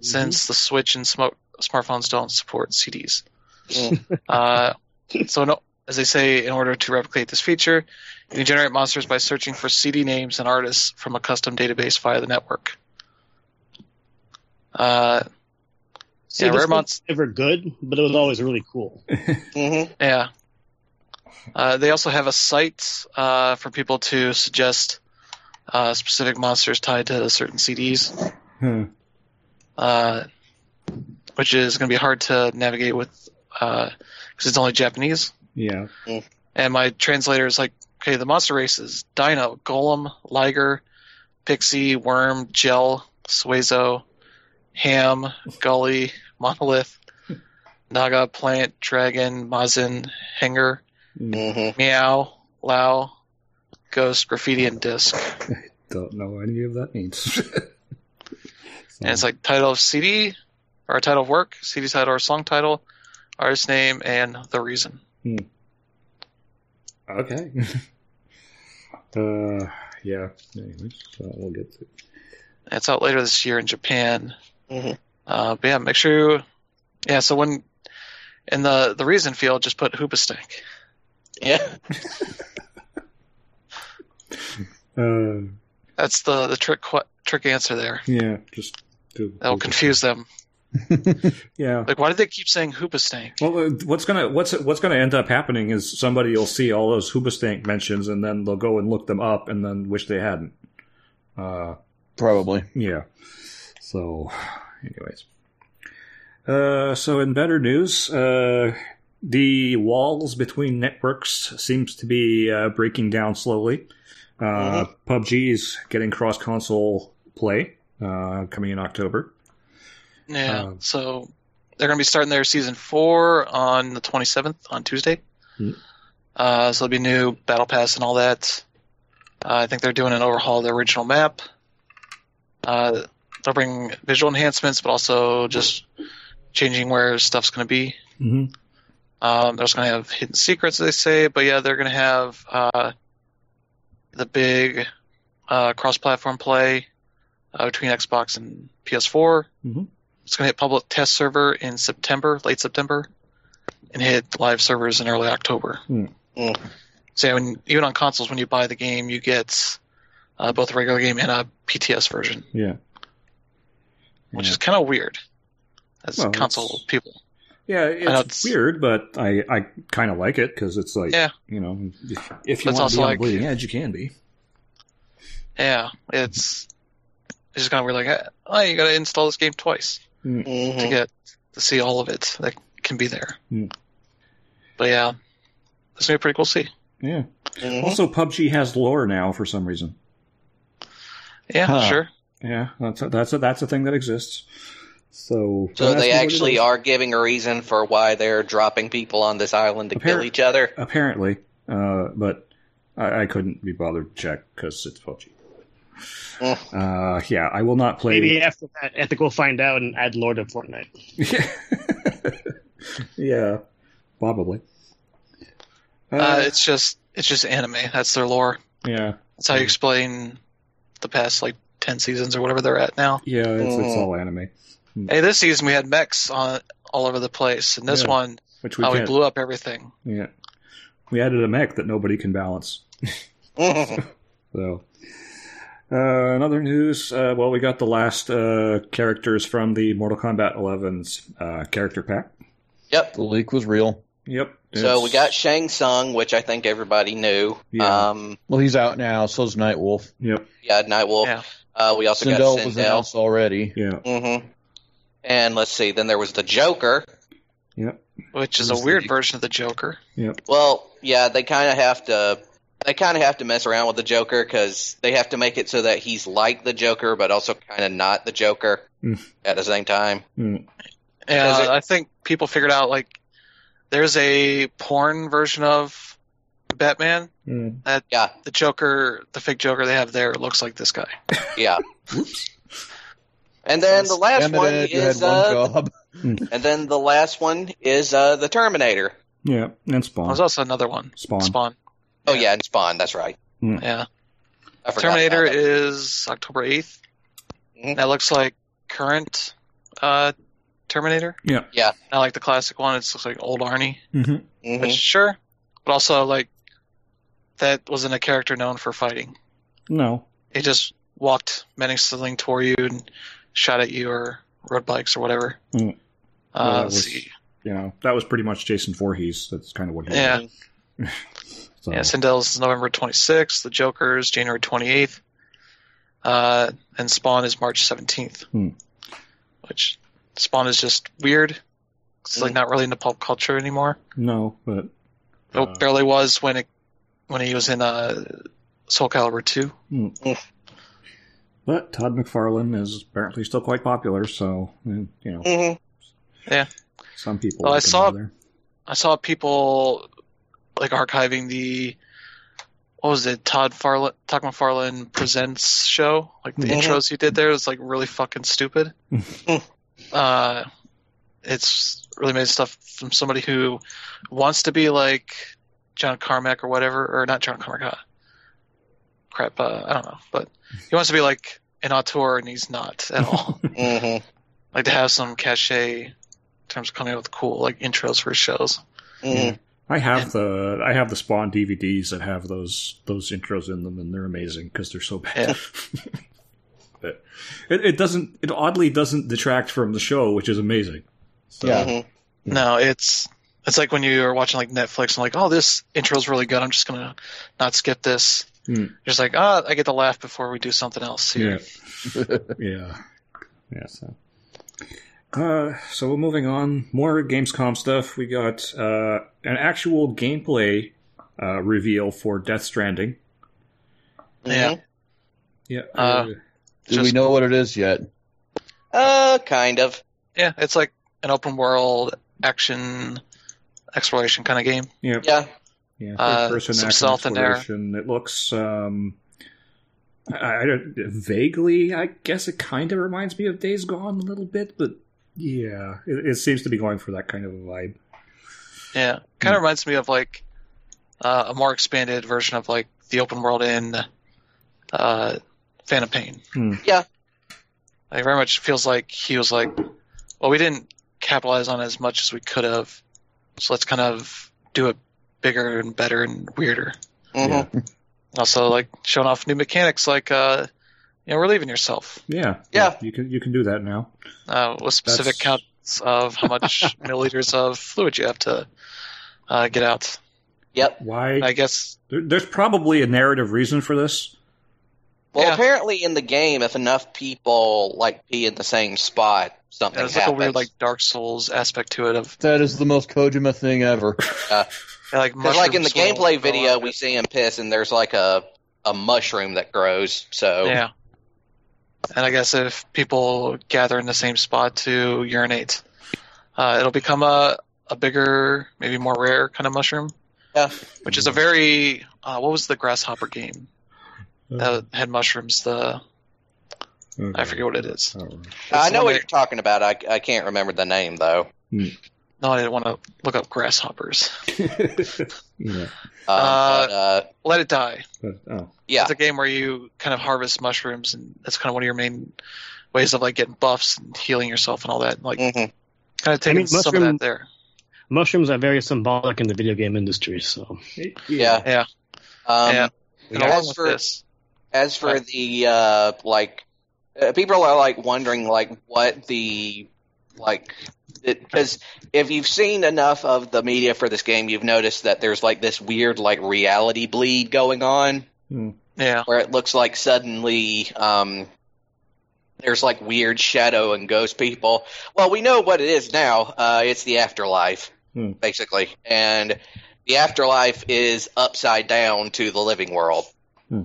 since the Switch and sm- smartphones don't support CDs. <laughs> Uh, so no, as they say, in order to replicate this feature, you can generate monsters by searching for CD names and artists from a custom database via the network. Uh, See, Yeah, this Rare was Monst- never good, but it was always really cool. <laughs> hmm Yeah. Uh, they also have a site uh, for people to suggest uh, specific monsters tied to certain CDs, Huh. Uh, which is going to be hard to navigate with because it's only Japanese. Yeah, And my translator is like, okay, the monster races: Dino, Golem, Liger, Pixie, Worm, Gel, Suezo, Ham, Gully, Monolith, <laughs> Naga, Plant, Dragon, Mazin, Hanger, hmm Meow, Lao, Ghost, Graffiti, and Disc. <laughs> I don't know what any of that means. <laughs> And it's like title of CD, or title of work, CD title or song title, artist name, and the reason. Okay. <laughs> uh, yeah. Anyways, so we'll get to. And it's out later this year in Japan. Mhm. Uh, but yeah, make sure you, yeah, so when, in the, the reason field, just put Hoobastank. Yeah. <laughs> Uh, That's the, the trick, que- trick answer there. yeah, just do. That'll confuse them. <laughs> Yeah. Like, why did they keep saying Hoobastank? Well, uh, what's gonna what's what's gonna end up happening is somebody will see all those Hoobastank mentions, and then they'll go and look them up, and then wish they hadn't. Uh, Probably. yeah. So, anyways, Uh, so, in better news, uh, the walls between networks seems to be uh, breaking down slowly. Uh, PUBG is getting cross console play uh, coming in October. Yeah. Um, so they're going to be starting their season four on the 27th on Tuesday. Hmm. Uh, so there'll be new battle pass and all that. Uh, I think they're doing an overhaul of the original map. Uh, they'll bring visual enhancements, but also just changing where stuff's going to be. Mm-hmm. Um, they're just going to have hidden secrets, they say, but yeah, they're going to have uh, the big uh, cross-platform play uh, between Xbox and PS4. Mhm. It's going to hit public test server in September, late September, and hit live servers in early October. Mm. So yeah, when, even on consoles, when you buy the game, you get uh, both a regular game and a PTS version, Yeah. which Yeah. is kind of weird as Well, console people. Yeah, it's, it's- weird, but I, I kind of like it because it's like, Yeah. you know, if, if you want to be on like- the bleeding edge, you can be. Yeah, it's it's just kind of weird. Like, oh, you got to install this game twice. to Mhm. get to see all of it that can be there. Hmm. But yeah, this gonna be pretty cool to see. Yeah. Mhm. Also, PUBG has lore now for some reason. Yeah, Huh. sure. Yeah, that's a, that's a, that's a thing that exists. So, So they me what it actually are giving a reason for why they're dropping people on this island to kill each other. apparently, uh, but I, I couldn't be bothered to check because it's PUBG. Mm. Uh, yeah, I will not play. Maybe after that, I have to go find out and add lore to Fortnite. <laughs> yeah, probably. Uh, Uh, it's just it's just anime. That's their lore. yeah, That's how you explain the past like ten seasons or whatever they're at now. yeah, it's, it's Mm. all anime, Hey, this season we had mechs on all over the place, and this Yeah. one which we oh, we blew up everything. Yeah, we added a mech that nobody can balance. Mhm. <laughs> So, uh, another news. Uh, well, we got the last uh, characters from the Mortal Kombat 11's uh, character pack. yep. The leak was real. Yep. So we got Shang Tsung, which I think everybody knew. Yeah. Um, Well, he's out now. So's Nightwolf. Yep. yeah, Nightwolf. Yeah. Uh, we also Sindel got was Sindel. announced already. Yeah. Mm-hmm. And let's see. Then there was the Joker. Yep. Which is a weird the- version of the Joker. Yep. Well, yeah, they kind of have to. They kind of have to mess around with the Joker because they have to make it so that he's like the Joker, but also kind of not the Joker Mm. at the same time. Mm. Yeah, Is it- I think people figured out like there's a porn version of Batman. Mm. Yeah, The Joker, the fake Joker they have there looks like this guy. <laughs> yeah. And then the last one Ed, you is, one uh, job. <laughs> and then the last one is uh, the Terminator. Yeah. And Spawn. There's also another one. Spawn. Spawn. Oh yeah, and Spawn. That's right. Yeah. Terminator is October 8th. Mhm. That looks like current uh, Terminator. Yeah. Yeah. Not like the classic one. It looks like old Arnie. hmm Mhm. Which sure, but also like that wasn't a character known for fighting. No. He just walked menacingly toward you and shot at you or rode bikes or whatever. Mm. Uh, Well, that let's was- see. You know, that was pretty much Jason Voorhees. That's kind of what he was. Yeah. <laughs> <laughs> was. So, Yeah, Sindel's November 26th. The Joker's January 28th. Uh, and Spawn is March 17th. Hmm. Which Spawn is just weird. It's like Hmm. not really into pop culture anymore. no, but It Uh, barely was when it when he was in uh, Soul Calibur 2. but Todd McFarlane is apparently still quite popular. So you know, Mhm. some people. Well, I like him saw- over. I saw people like archiving the what was it Todd Farley Todd McFarlane presents show like the intros he did there was like really fucking stupid. <laughs> uh, it's really made stuff from somebody who wants to be like John Carmack or whatever or not John Carmack. Uh, crap, uh, I don't know, but he wants to be like an auteur and he's not at all. <laughs> Mhm. like to have some cachet in terms of coming up with cool like intros for his shows. Mhm. I have the I have the Spawn DVDs that have those those intros in them, and they're amazing because they're so bad. <laughs> but it, it doesn't. It oddly doesn't detract from the show, which is amazing. So, Yeah. Mhm. No, it's it's like when you are watching like Netflix and like, oh, this intro's really good. I'm just gonna not skip this. You're just like, ah, I get to laugh before we do something else Yeah. here. <laughs> yeah, yeah. So, Uh, so we're moving on, more Gamescom stuff. We got uh, an actual gameplay uh, reveal for Death Stranding. Yeah. Yeah. Uh, Do we know what it is yet? Uh, kind of. Yeah, it's like an open world action exploration kind of game. yeah. Yeah. Yeah. uh, Third-person some stealth in there. exploration. It looks um, I, I don't vaguely. I guess it kind of reminds me of Days Gone a little bit, but yeah, it, it seems to be going for that kind of a vibe. Yeah, kind of reminds me of like uh, a more expanded version of like the open world in uh, Phantom Pain. Hmm. Yeah. Like very much feels like he was like, well, we didn't capitalize on as much as we could have, so let's kind of do it bigger and better and weirder. hmm Also, like showing off new mechanics, like uh, you know, relieving yourself Yeah, Yeah. You can you can do that now. uh, with specific That's- counts of how much <laughs> milliliters of fluid you have to uh, get out. Yep. Why? I guess there, there's probably a narrative reason for this. Well, Yeah. apparently in the game, if enough people like be in the same spot, something there's like a weird like Dark Souls aspect to it of That is the most Kojima thing ever. <laughs> yeah, like like in the gameplay video, we see him piss, and there's like a a mushroom that grows. So yeah. And I guess if people gather in the same spot to urinate, uh, it'll become a a bigger, maybe more rare kind of mushroom, Yeah. which is a very uh, what was the grasshopper game that had mushrooms? The I forget what it is. Oh. I know what you're talking about. I, I can't remember the name though. No, I didn't want to look up grasshoppers. <laughs> yeah. Um, Uh, but, uh, Let it die. But, oh. yeah, It's a game where you kind of harvest mushrooms, and that's kind of one of your main ways of like getting buffs and healing yourself and all that. Like hmm kind of taking mean, some of that there. Mushrooms are very symbolic in the video game industry, so yeah. Yeah. Um, Yeah. And along as for this, as for Right. the uh, like, uh, people are like wondering like what the like because if you've seen enough of the media for this game, you've noticed that there's like this weird like reality bleed going on. yeah, where it looks like suddenly um, there's like weird shadow and ghost people. Well, we know what it is now. Uh, it's the afterlife, Hmm. basically, and the afterlife is upside down to the living world. Hmm.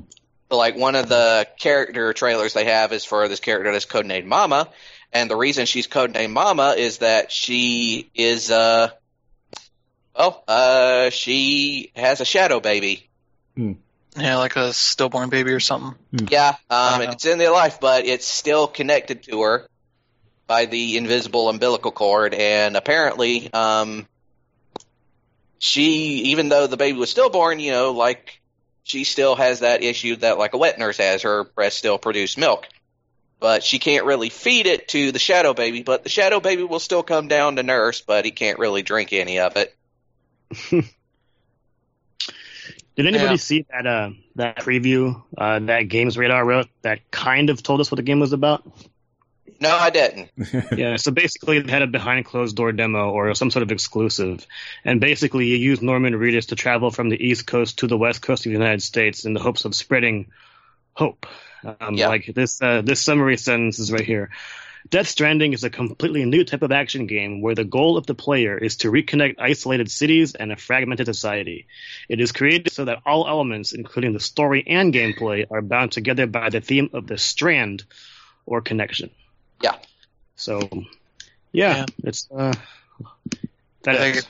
So, like one of the character trailers they have is for this character that's codenamed Mama, and the reason she's codenamed Mama is that she is uh, well, uh, she has a shadow baby. yeah, like a stillborn baby or something. Yeah, um, don't know. it's in their life, but it's still connected to her by the invisible umbilical cord, and apparently, um, she, even though the baby was stillborn, you know, like she still has that issue that like a wet nurse has. Her breast still produce milk, but she can't really feed it to the shadow baby. But the shadow baby will still come down to nurse, but he can't really drink any of it. <laughs> Did anybody Yeah. see that uh, that preview uh, that Games Radar wrote that kind of told us what the game was about? No, I didn't. <laughs> yeah, so basically they had a behind closed door demo or some sort of exclusive. And basically you use Norman Reedus to travel from the East Coast to the West Coast of the United States in the hopes of spreading hope. Um, Yeah. Like this, uh, this summary sentence is right here. Death Stranding is a completely new type of action game where the goal of the player is to reconnect isolated cities and a fragmented society. It is created so that all elements, including the story and gameplay, are bound together by the theme of the strand or connection. Yeah. So, yeah, Yeah. it's uh, that I think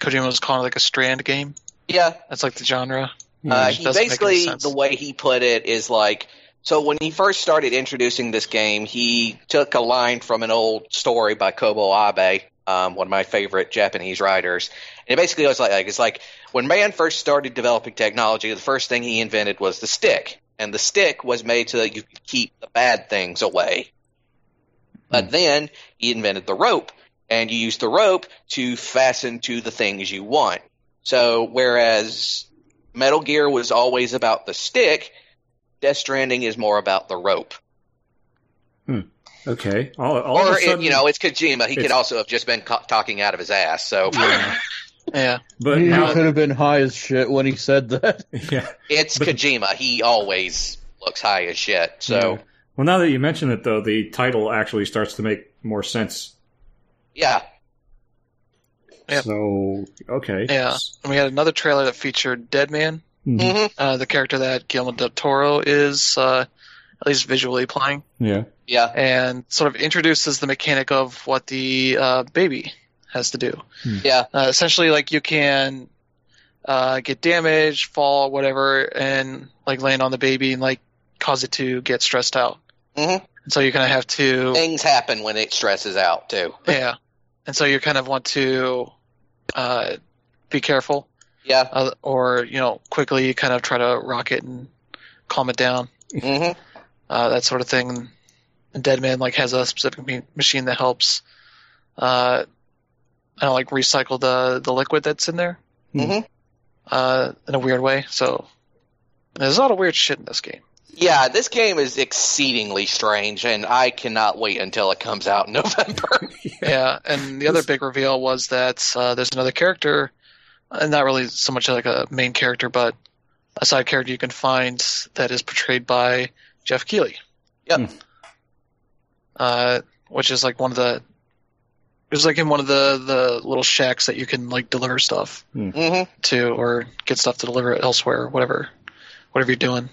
Kojima was calling it like a strand game. Yeah, That's like the genre. Uh, Which he doesn't make any basically the way he put it is like so when he first started introducing this game, he took a line from an old story by Kobo Abe, um, one of my favorite Japanese writers. And it basically was like, like it's like when man first started developing technology, the first thing he invented was the stick, and the stick was made so that you could keep the bad things away. But then he invented the rope, and you use the rope to fasten to the things you want. So whereas Metal Gear was always about the stick. Death Stranding is more about the rope. Hmm. okay. All, all of or, a it- you know, it's Kojima. He could also have just been ca- talking out of his ass. So Yeah. <laughs> Yeah, but he now, could have been high as shit when he said that. <laughs> yeah. it's But- Kojima. He always looks high as shit. So Yeah. Well, now that you mention it, though, the title actually starts to make more sense Yeah. Yep. So okay. Yeah. And we had another trailer that featured Deadman, Mhm. hmm uh, the character that Guillermo del Toro is uh, at least visually playing, Yeah. Yeah. and sort of introduces the mechanic of what the uh, baby has to do. Yeah. Uh, essentially, like you can uh, get damaged, fall, whatever, and like land on the baby and like cause it to get stressed out. hmm And so you kind of have to, Things happen when it stresses out too. <laughs> yeah. And so you kind of want to uh, be careful, Yeah. uh, or you know, quickly kind of try to rock it and calm it down, hmm uh, that sort of thing. And Deadman like has a specific me- machine that helps, uh, I don't like recycle the the liquid that's in there. hmm uh, in a weird way. So there's a lot of weird shit in this game. Yeah, this game is exceedingly strange, and I cannot wait until it comes out in <laughs> November. Yeah, and the other big reveal was that uh, there's another character, and not really so much like a main character, but a side character you can find that is portrayed by Jeff Keighley. Yep. Hmm. Uh, which is like one of the. It was like in one of the, the little shacks that you can like deliver stuff hmm to, or get stuff to deliver elsewhere, whatever, whatever you're doing.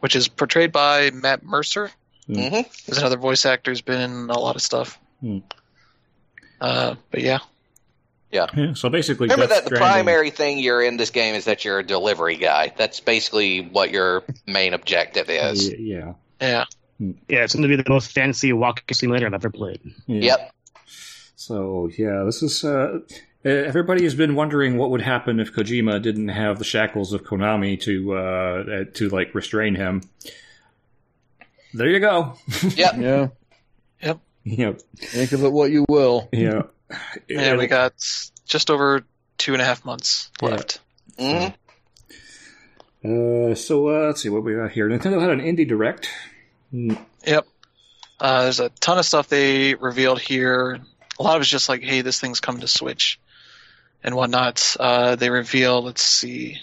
Which is portrayed by Matt Mercer, hmm There's another voice actor who's been in a lot of stuff. Hmm. Uh, but yeah, Yeah. So basically, Remember Death that the Stranding- primary thing you're in this game is that you're a delivery guy. That's basically what your main objective is. Yeah. yeah, Yeah, it's going to be the most fancy walking simulator I've ever played. yeah. Yep. So yeah, this is. Uh, everybody has been wondering what would happen if Kojima didn't have the shackles of Konami to uh, to like restrain him. There you go. <laughs> Yep. Yeah. Yep. Yep. Think of it what you will. Yeah. And we got just over two and a half months Yeah. left. hmm Uh, so uh, let's see what we got here. Nintendo had an indie direct. Mm, Yep. Uh, there's a ton of stuff they revealed here. A lot of it's just like, hey, this thing's coming to Switch and whatnot. Uh, they revealed, let's see.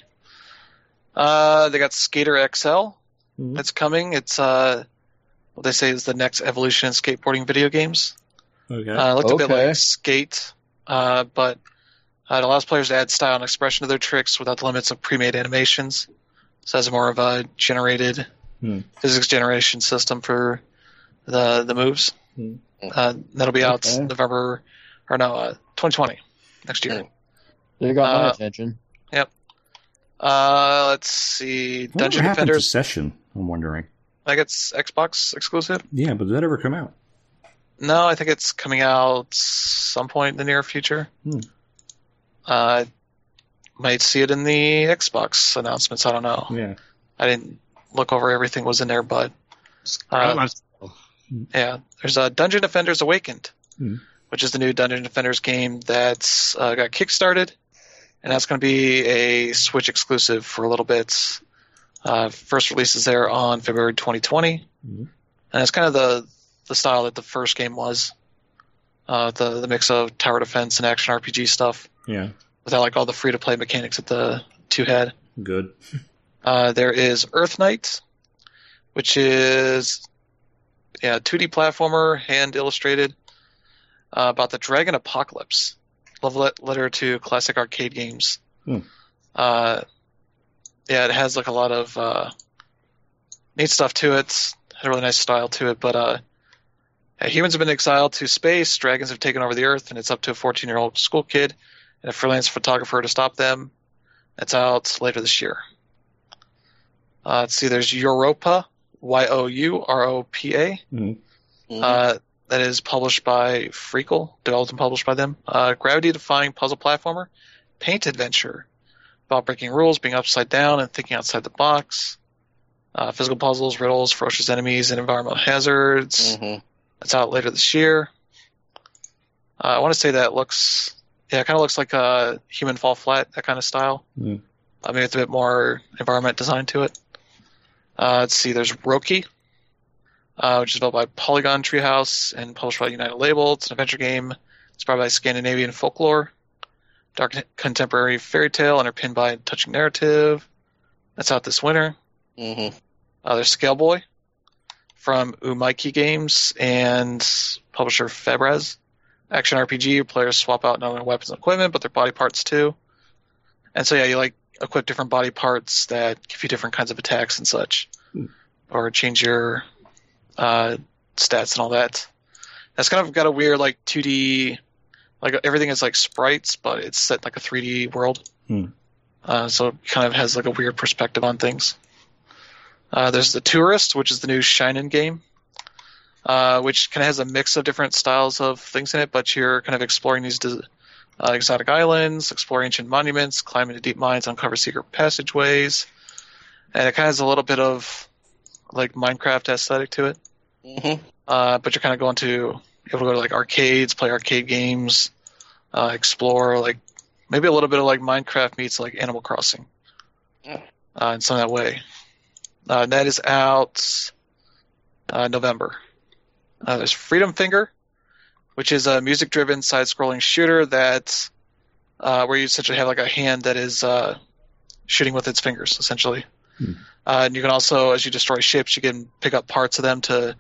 Uh, they got Skater XL Mhm. that's coming. It's uh, what they say is the next evolution in skateboarding video games. Okay. Uh, it looked a bit like Skate, uh, but uh, it allows players to add style and expression to their tricks without the limits of pre-made animations. So it's more of a generated Hmm. physics generation system for the the moves. Hmm. Uh, that'll be out Okay. November or no, uh, 2020 next year. Hmm. They got my Uh, attention. Uh, let's see, Dungeon happened to Defenders. Session? I'm wondering. I think it's Xbox exclusive. Yeah, but did that ever come out? No, I think it's coming out some point in the near future. Hmm. Uh, might see it in the Xbox announcements. I don't know. Yeah. I didn't look over everything was in there, but uh, yeah, there's a Dungeon Defenders Awakened, Hmm. which is the new Dungeon Defenders game that's uh, got kickstarted, and that's going to be a Switch exclusive for a little bit. Uh, first release is there on February 2020, Mhm. and it's kind of the the style that the first game was. Uh, the the mix of tower defense and action RPG stuff, Yeah. without like all the free to play mechanics that the two had. Good. <laughs> Uh, there is Earth Night, which is yeah, 2D platformer, hand illustrated, uh, about the dragon apocalypse. Love let- letter to classic arcade games. Hmm. Uh, yeah, it has like a lot of uh, neat stuff to it. Had a really nice style to it, but uh, humans have been exiled to space. Dragons have taken over the Earth, and it's up to a 14-year-old school kid and a freelance photographer to stop them. That's out later this year. Uh, let's see, there's Youropa, Y O U R O P A. Mhm. Mhm. Uh, that is published by Frecle, developed and published by them. Uh, Gravity defying puzzle platformer, paint adventure, about breaking rules, being upside down, and thinking outside the box. Uh, physical puzzles, riddles, ferocious enemies, and environmental hazards. Mhm. That's out later this year. Uh, I want to say that looks, yeah, it kind of looks like a Human Fall Flat, that kind of style. Mm. I mean, it's a bit more environment design to it. Uh, let's see, there's Roki, uh, which is developed by Polygon Treehouse and published by United Label. It's an adventure game inspired by Scandinavian folklore, dark contemporary fairy tale underpinned by a touching narrative. That's out this winter. Mhm. Uh, there's Scale Boy from Umaiki Games and publisher Fabraz. action RPG. Your players swap out not only weapons and equipment, but their body parts too. And so yeah, you like equip different body parts that give you different kinds of attacks and such, Hmm. or change your uh, stats and all that. That's kind of got a weird like 2D, like everything is like sprites, but it's set like a 3D world. Hmm. Uh, so it kind of has like a weird perspective on things. Uh, there's the Touryst, which is the new Shinen game, uh, which kind of has a mix of different styles of things in it, but you're kind of exploring these uh, exotic islands, explore ancient monuments, climb into deep mines, uncover secret passageways, and it kind of has a little bit of like Minecraft aesthetic to it. Mm-hmm. Uh, but you're kind of going to able to go to like arcades, play arcade games, uh, explore like maybe a little bit of like Minecraft meets like Animal Crossing, Yeah. uh, in some that way. Uh, and that is out uh, November. Uh, there's Freedom Finger, which is a music-driven side-scrolling shooter that uh, where you essentially have like a hand that is uh, shooting with its fingers, essentially. Hmm. Uh, and you can also, as you destroy ships, you can pick up parts of them to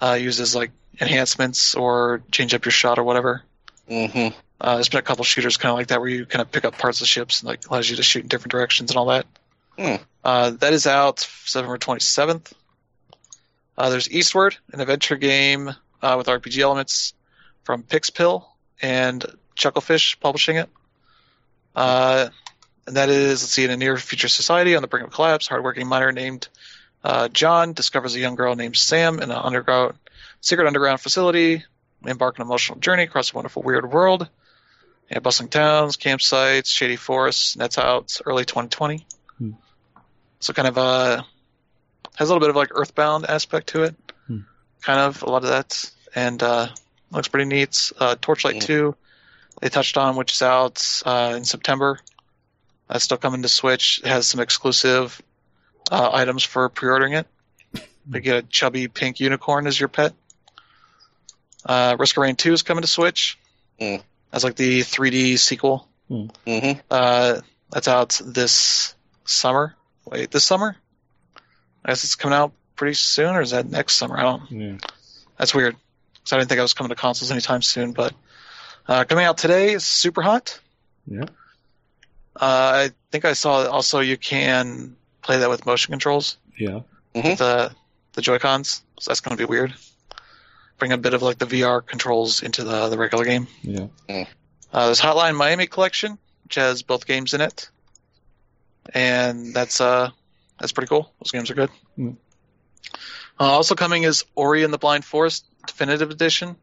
uh, use as like enhancements or change up your shot or whatever. Mm-hmm. Uh, there's been a couple shooters kind of like that where you kind of pick up parts of ships and like allows you to shoot in different directions and all that. Hmm. Uh, that is out September 27th. Uh, there's Eastward, an adventure game uh, with RPG elements from Pixpil and Chucklefish publishing it. Uh, and that is, let's see, in a near future society on the brink of collapse, hardworking miner named uh, John discovers a young girl named Sam in an underground, secret underground facility. Embark on an emotional journey across a wonderful, weird world. Yeah, bustling towns, campsites, shady forests. And that's out early 2020. So kind of uh, has a little bit of like Earthbound aspect to it. Hmm. Kind of a lot of that, and uh, looks pretty neat. Uh, Torchlight Hmm. 2, they touched on, which is out uh, in September. That's still coming to Switch. It has some exclusive uh, items for pre-ordering it. You get a chubby pink unicorn as your pet. Uh, Risk of Rain 2 is coming to Switch. Hmm. As like the 3D sequel. Mm-hmm. Uh, that's out this summer. Wait, this summer? I guess it's coming out pretty soon, or is that next summer? I don't. Yeah. That's weird. Because I didn't think I was coming to consoles anytime soon, but uh, coming out today is Super Hot. Yeah. Uh, I think I saw also you can play that with motion controls, Yeah. Mhm. the the Joy Cons. So that's going to be weird. Bring a bit of like the VR controls into the the regular game. Yeah. Uh, there's Hotline Miami Collection, which has both games in it, and that's uh that's pretty cool. Those games are good. Mm. Uh, also coming is Ori and the Blind Forest Definitive Edition,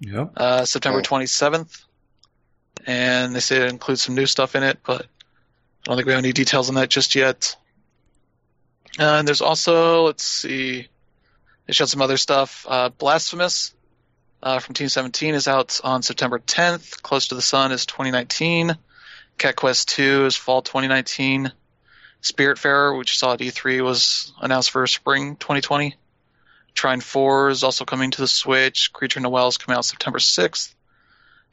Yeah. uh, September Oh. 27th, and they say it includes some new stuff in it, but I don't think we have any details on that just yet. Uh, and there's also let's see, they showed some other stuff. Uh, Blasphemous uh, from Team 17 is out on September 10th. Close to the Sun is 2019. Cat Quest 2 is fall 2019. Spiritfarer, which you saw at E3, was announced for spring 2020. Trine 4 is also coming to the Switch. Creature in the Well is coming out September 6th.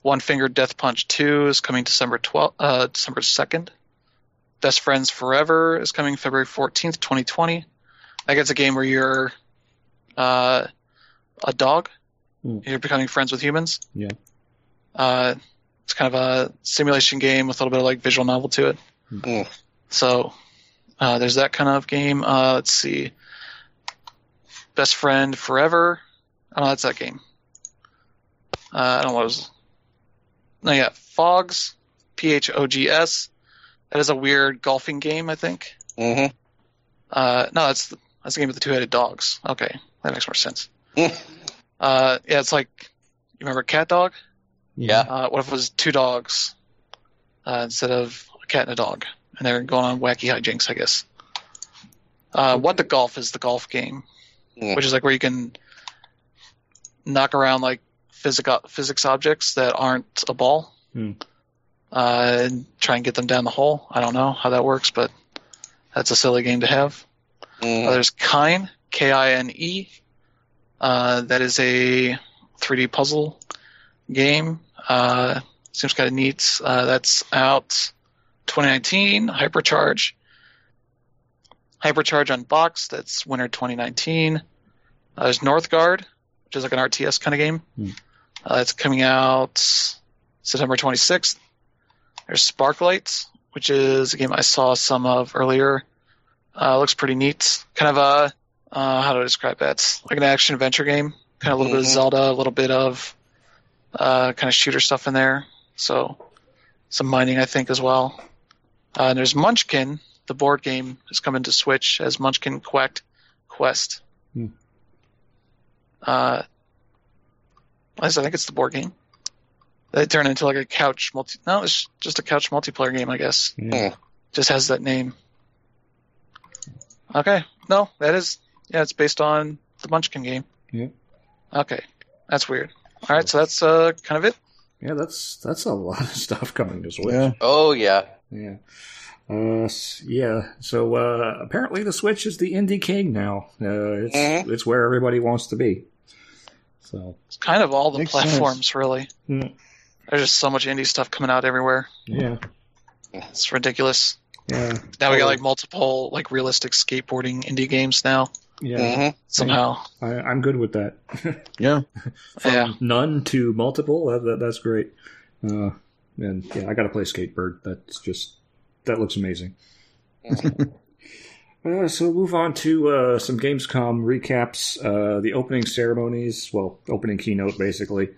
One Finger Death Punch 2 is coming December 12th, uh, December 2nd. Best Friends Forever is coming February 14th, 2020. I guess a game where you're uh, a dog. Hmm. You're becoming friends with humans. Yeah. Uh, it's kind of a simulation game with a little bit of like visual novel to it. Mm. So uh, there's that kind of game. Uh, let's see. Best Friend Forever. Oh, that's that game. Uh, I don't know what it was. No, yeah, Phogs, P H O G S. That is a weird golfing game, I think. Mm-hmm. Uh, no, that's the, that's the game with the two-headed dogs. Okay, that makes more sense. Mm. <laughs> Uh, yeah, it's like you remember Cat Dog? Yeah. Uh, what if it was two dogs uh, instead of a cat and a dog, and they're going on wacky hijinks, I guess. Uh, what the golf is the golf game, Mm. which is like where you can knock around like physics physics objects that aren't a ball, Hmm. uh, and try and get them down the hole. I don't know how that works, but that's a silly game to have. Uh, Mm. there's Kine, K I N E. Uh, that is a 3D puzzle game. Uh, seems kind of neat. Uh, that's out 2019. Hypercharge. Hypercharge Unboxed. That's winter 2019. Uh, there's Northgard, which is like an RTS kind of game. Hmm. Uh, it's coming out September 26th. There's Sparklights, which is a game I saw some of earlier. Uh, looks pretty neat. Kind of a uh, how do I describe that? It's like an action adventure game. Kind of a little bit of Mhm. Zelda, a little bit of uh, kind of shooter stuff in there. So some mining, I think, as well. Uh, and there's Munchkin, the board game, is coming to Switch as Munchkin Quest. Quest. Hmm. Uh, at least I think it's the board game. They turn into like a couch multi. No, it's just a couch multiplayer game, I guess. Yeah. Just has that name. Okay, no, that is yeah, it's based on the Munchkin game. Yeah. Okay, that's weird. All right, so that's uh kind of it. Yeah, that's that's a lot of <laughs> stuff coming to Switch. Yeah. Oh yeah. Yeah. Uh, yeah. So uh, apparently the Switch is the indie king now. Uh, it's Mhm. it's where everybody wants to be. So It's kind of all the Makes platforms, really. Hmm. There's just so much indie stuff coming out everywhere. yeah, It's ridiculous. yeah, Now we got like multiple like realistic skateboarding indie games now yeah. hmm somehow. I, I'm good with that. <laughs> Yeah. From Yeah. none to multiple. That, that, that's great. Uh, and yeah, I got to play Skatebird. That's just that looks amazing. <laughs> Uh, so move on to uh, some Gamescom recaps. Uh, the opening ceremonies, well, opening keynote basically.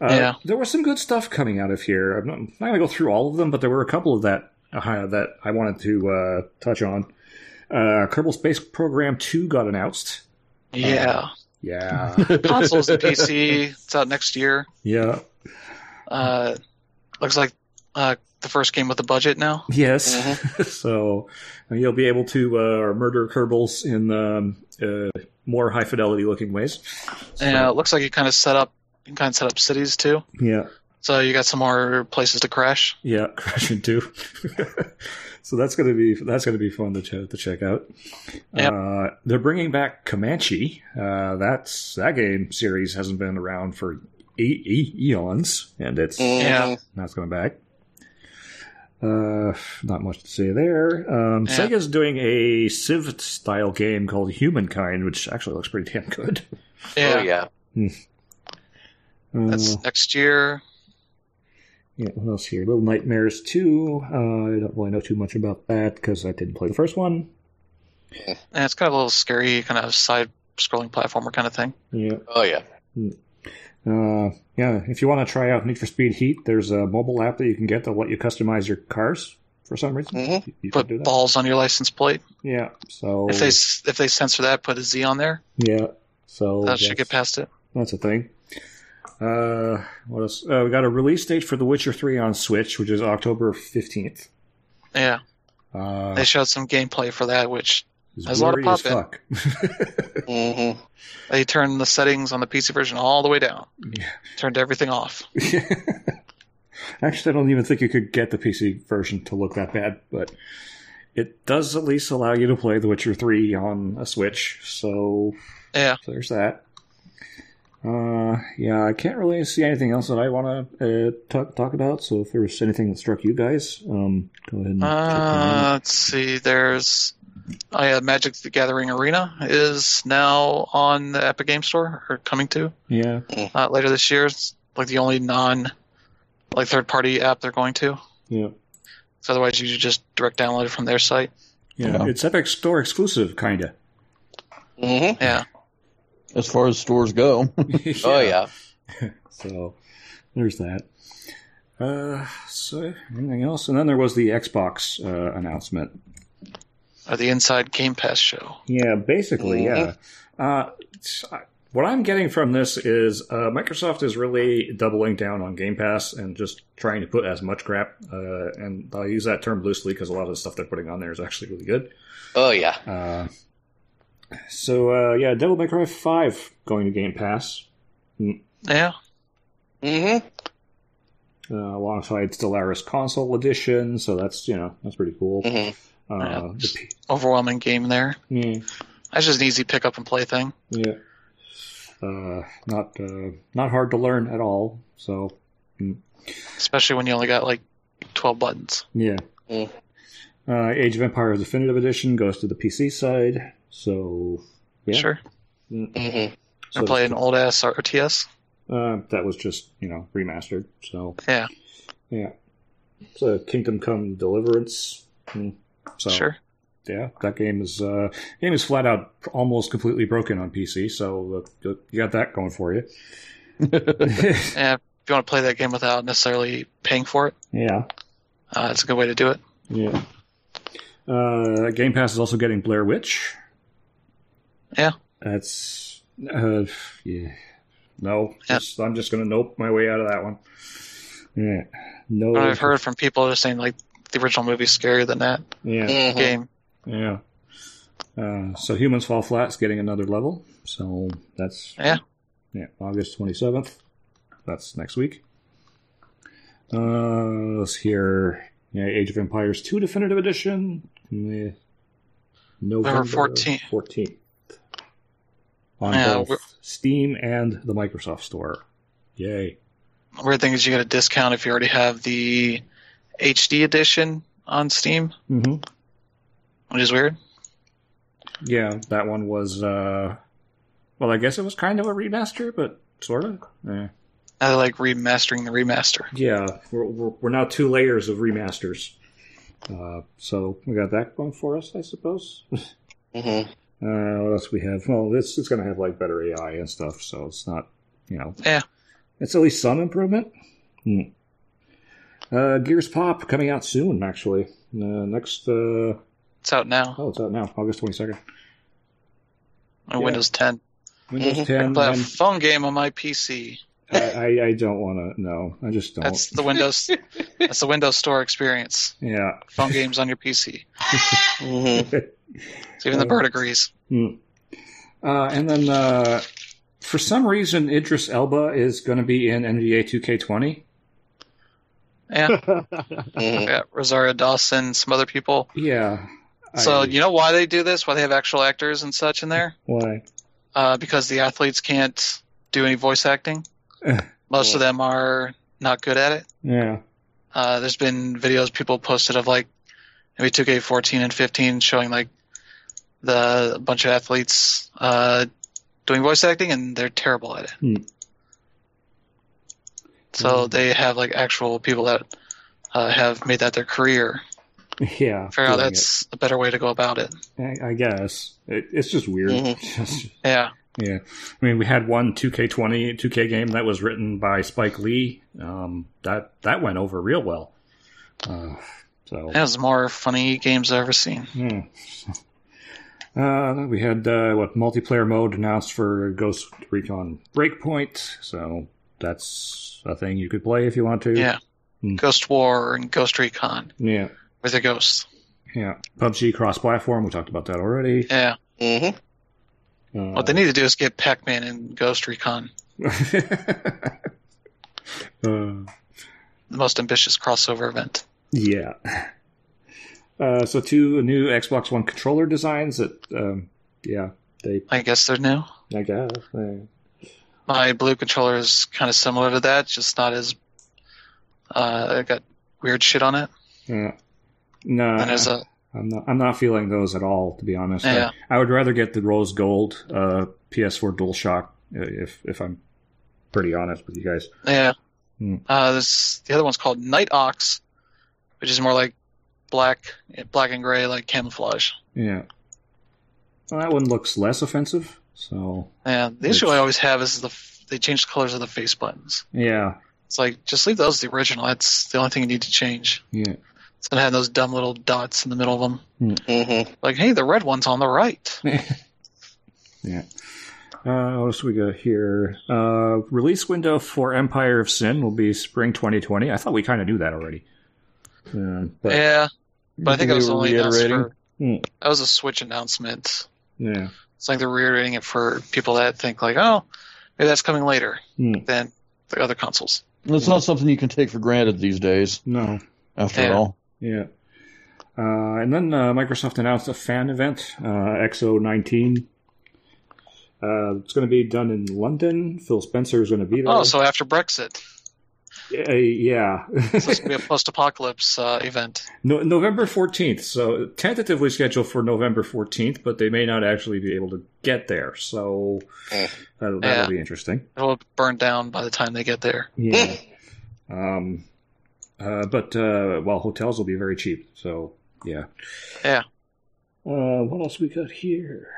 Uh, Yeah. There was some good stuff coming out of here. I'm not, I'm not going to go through all of them, but there were a couple of that uh, that I wanted to uh, touch on. Uh, Kerbal Space Program 2 got announced. Yeah. Yeah. <laughs> Consoles and PC. It's out next year. yeah. Uh, looks like uh, the first game with a budget now. Yes. <laughs> so uh, you'll be able to uh, murder Kerbals in um, uh, more high fidelity looking ways. So, Yeah, it looks like you kind of set up you can kind of set up cities too. yeah. So you got some more places to crash. Yeah. <laughs> Crash into. So that's gonna be that's gonna be fun to ch- to check out. Yep. Uh, they're bringing back Comanche. Uh, that's that game series hasn't been around for e- e- eons, and it's Yeah. Now it's coming back. Uh, not much to say there. Um, Yeah. Sega's doing a Civ style game called Humankind, which actually looks pretty damn good. Yeah, Oh yeah. Uh, that's next year. Yeah, what else here? Little Nightmares 2. Uh, I don't really know too much about that because I didn't play the first one. And it's kind of a little scary, kind of side scrolling platformer kind of thing. Yeah. Oh yeah. Uh, yeah, if you want to try out Need for Speed Heat, there's a mobile app that you can get to let you customize your cars for some reason. Mhm. You, you can Put do that. balls on your license plate. Yeah, so. If they if they censor that, put a Z on there. Yeah, so. That should get past it. That's a thing. Uh, what else? Uh, we got a release date for The Witcher 3 on Switch, which is October 15th. Yeah, Uh, they showed some gameplay for that, which it's there's a lot of blurry as pop fuck. <laughs> hmm they turned the settings on the PC version all the way down. Yeah. Turned everything off. <laughs> Actually, I don't even think you could get the PC version to look that bad, but it does at least allow you to play The Witcher 3 on a Switch, so, Yeah, there's that. Uh, yeah, I can't really see anything else that I want to uh, talk talk about. So if there's anything that struck you guys, um, go ahead and check them out. Uh, let's see. There's oh yeah, Magic the Gathering Arena is now on the Epic Game Store or coming to Yeah, uh, later this year. It's like the only non like third party app they're going to. yeah. So otherwise, you just direct download it from their site. Yeah, Yeah. it's Epic Store exclusive, kinda. hmm Yeah, As far as stores go. <laughs> <laughs> Oh yeah. <laughs> So there's that. Uh, so anything else? And then there was the Xbox uh, announcement. or the Inside Game Pass show. Yeah, basically, yeah. Uh, I- what I'm getting from this is uh, Microsoft is really doubling down on Game Pass and just trying to put as much crap. Uh, and I'll use that term loosely because a lot of the stuff they're putting on there is actually really good. Oh yeah. Uh, so uh, yeah, Devil May Cry Five going to Game Pass. Yeah, hmm uh, alongside Stellaris Console Edition. So that's you know that's pretty cool. hmm Uh, Yeah. the P- overwhelming game there. yeah, That's just an easy pick up and play thing. yeah. Uh, not uh, not hard to learn at all. So Especially when you only got like 12 buttons. yeah. Mm. Uh, Age of Empires Definitive Edition goes to the PC side. So yeah. Sure. Mm. hmm So Or play an old ass RTS. Uh, that was just you know remastered. So Yeah. yeah. It's a Kingdom Come Deliverance. Hmm. So Sure. yeah, that game is uh, game is flat out almost completely broken on PC. So uh, you got that going for you. <laughs> <laughs> Yeah. If you want to play that game without necessarily paying for it, yeah, uh, it's a good way to do it. yeah. Uh, game Pass is also getting Blair Witch. Yeah. That's uh, yeah. No, Yeah. just, I'm just gonna nope my way out of that one. Yeah, no. But I've heard from people that are saying like the original movie's scarier than that Yeah, Mhm. game. yeah. Uh, so Humans Fall Flat's getting another level. So that's Yeah. yeah, August 27th. That's next week. Uh, let's hear. Yeah, Age of Empires 2 Definitive Edition. Yeah. November 14th. 14th. On Yeah, both we're- Steam and the Microsoft Store. Yay. Weird thing is you get a discount if you already have the HD edition on Steam, Mm-hmm. which is weird. Yeah, that one was, uh, well, I guess it was kind of a remaster, but sort of. Yeah. Now they're like remastering the remaster. Yeah, we're, we're, we're now two layers of remasters. Uh, so we got that going for us, I suppose. <laughs> Mhm. Uh, what else we have? Well, it's it's going to have like better AI and stuff, so it's not, you know, Yeah. it's at least some improvement. Hmm. Uh, Gears Pop coming out soon, actually. Uh, next, uh, It's out now oh, it's out now, August twenty second. on Yeah. Windows 10. Windows Mhm. ten. Play a phone game on my PC. I, I, I don't want to. No, I just don't. That's the Windows. that's the Windows Store experience. Yeah. Phone games on your PC. Mhm. So even the bird agrees. Hmm. Uh, and then, uh, for some reason, Idris Elba is going to be in NBA 2K20. Yeah, <laughs> yeah. Rosario Dawson, some other people. Yeah. So I- you know why they do this? Why they have actual actors and such in there? why? Uh, because the athletes can't do any voice acting. Most of them are not good at it. Yeah. Uh, there's been videos people posted of like maybe 2K14 and 15 showing like the bunch of athletes uh, doing voice acting and they're terrible at it. Hmm. So Hmm. they have like actual people that uh, have made that their career. <laughs> Yeah. Figure out doing that's a better way to go about it. it. I, I guess it, it's just weird. Mhm. <laughs> Just- Yeah, yeah. I mean, we had one 2K20 2K game that was written by Spike Lee. Um, that that went over real well. Uh, so that was more funny games I've ever seen. Hmm. <laughs> Uh, we had uh, what multiplayer mode announced for Ghost Recon Breakpoint, so that's a thing you could play if you want to. Yeah, Hmm. Ghost War and Ghost Recon yeah, with a ghost. yeah. PUBG cross-platform. We talked about that already. Yeah, Mhm. Uh, what they need to do is get Pac-Man and Ghost Recon, <laughs> uh, the most ambitious crossover event. yeah. Uh, so two new Xbox One controller designs that, um, yeah, they. I guess they're new. I guess. They, My blue controller is kind of similar to that, just not as uh, it got weird shit on it. yeah. No, And there's a I'm not. I'm not feeling those at all, to be honest. Yeah. I, I would rather get the rose gold uh, PS4 DualShock uh, if if I'm pretty honest with you guys. yeah. Hmm. Uh, this the other one's called Night Ops, which is more like black, black and gray, like camouflage. Yeah. Well, that one looks less offensive. So Yeah, the issue I always have is the they change the colors of the face buttons. yeah, It's like just leave those the original. That's the only thing you need to change. yeah, It's gonna have those dumb little dots in the middle of them. Mhm. Like, hey, the red one's on the right. <laughs> yeah. Uh, what else we got here? Uh, release window for Empire of Sin will be spring 2020. I thought we kind of knew that already. Uh, but yeah, but I think it was only reiterating. for Hmm. that was a Switch announcement. yeah, It's like they're reiterating it for people that think like, oh, maybe that's coming later Hmm. than the other consoles. It's not something you can take for granted these days, no, after Yeah. all. Yeah. Uh, and then uh, Microsoft announced a fan event, uh, XO19. Uh, it's going to be done in London. Phil Spencer is going to be there. Oh, so after Brexit, Uh, yeah. So it's going to be a post-apocalypse uh, event. no, November 14th. So tentatively scheduled for November 14th, but they may not actually be able to get there. So that'll, that'll Yeah. be interesting. It'll burn down by the time they get there. Yeah. <laughs> um, uh, but uh, well, hotels will be very cheap. So yeah. Yeah. Uh, what else we got here?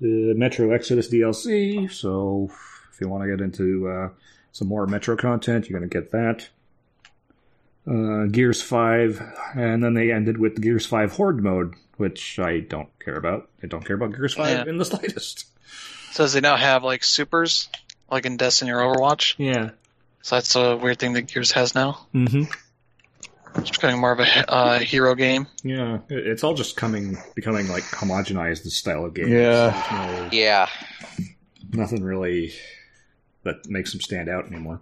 The Metro Exodus DLC. So if you want to get into uh, some more Metro content, you're going to get that. Uh, Gears 5, and then they ended with Gears 5 Horde mode, which I don't care about. I don't care about Gears 5 Yeah. in the <laughs> slightest. Says they now have like supers, like in Destiny or Overwatch. Yeah. So that's a weird thing that Gears has now. Mm-hmm. It's becoming more of a uh, hero game. Yeah, it's all just coming, becoming like homogenized the style of game. Yeah. There's Yeah. nothing really that makes them stand out anymore.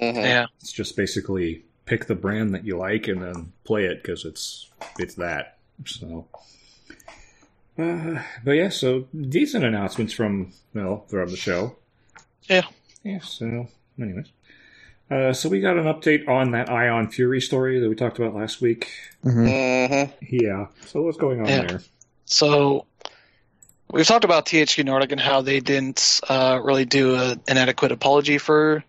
Mhm. Yeah. It's just basically pick the brand that you like and then play it because it's it's that. So, uh, but yeah, so decent announcements from well from the show. Yeah. Yeah. So, anyways, uh, so we got an update on that Ion Fury story that we talked about last week. Mhm. Mhm. Yeah. So what's going on Yeah. there? So we've talked about THQ Nordic and how they didn't uh, really do a, an adequate apology for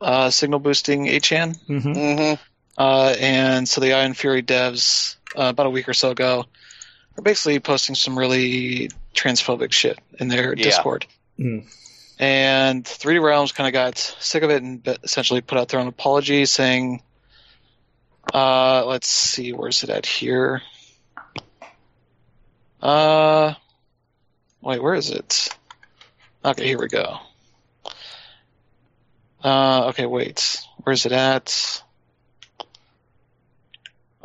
uh, signal boosting 8chan. Mm-hmm. Mhm. Uh, and so the Ion Fury devs, uh, about a week or so ago, are basically posting some really transphobic shit in their Yeah. Discord. Mm. And 3D Realms kind of got sick of it and essentially put out their own apology saying, uh, let's see, where's it at here? Uh, wait, where is it? Okay, here we go. Uh, okay, wait, where's it at?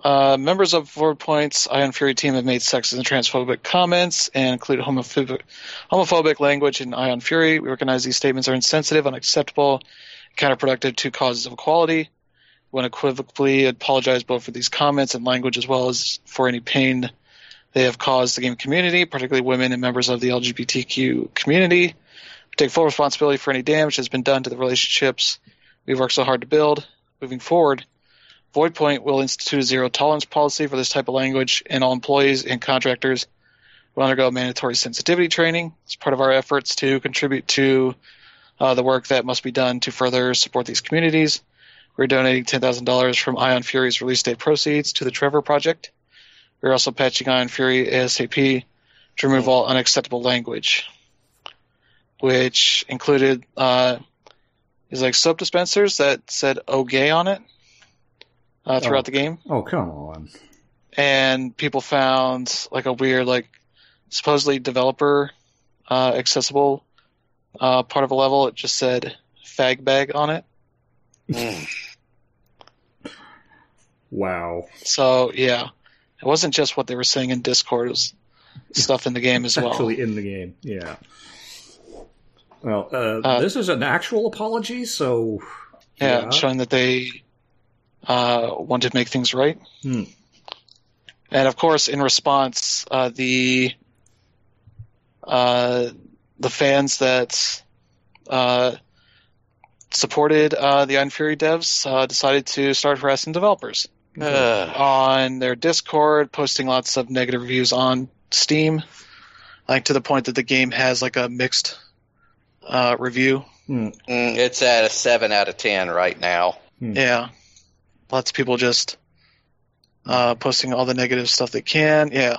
Uh, members of VoidPoint's Ion Fury team have made sexist and transphobic comments and include homophobic, homophobic language in Ion Fury. We recognize these statements are insensitive, unacceptable, counterproductive to causes of equality. We unequivocally apologize both for these comments and language as well as for any pain they have caused the game community, particularly women and members of the LGBTQ community. We take full responsibility for any damage that has been done to the relationships we've worked so hard to build. Moving forward, VoidPoint will institute a zero tolerance policy for this type of language, and all employees and contractors will undergo mandatory sensitivity training as part of our efforts to contribute to uh, the work that must be done to further support these communities. We're donating $10,000 from Ion Fury's release day proceeds to the Trevor Project. We're also patching Ion Fury ASAP to remove all unacceptable language, which included uh, is like soap dispensers that said "oh gay" on it uh, throughout Oh. the game Oh come on. and people found like a weird like supposedly developer uh, accessible uh, part of a level it just said fag bag on it Mm. <laughs> Wow. so yeah it wasn't just what they were saying in discord it was stuff in the game as well Actually, in the game, yeah. Well, uh, Uh, this is an actual apology, so yeah, showing that they uh, wanted to make things right Hmm. and of course in response uh, the uh, the fans that uh, supported uh, the Ion Fury devs uh, decided to start harassing developers Ugh. on their Discord, posting lots of negative reviews on Steam, like to the point that the game has like a mixed uh, review. Hmm. Mm, it's at a seven out of ten right now. Yeah, lots of people just uh, posting all the negative stuff they can. Yeah,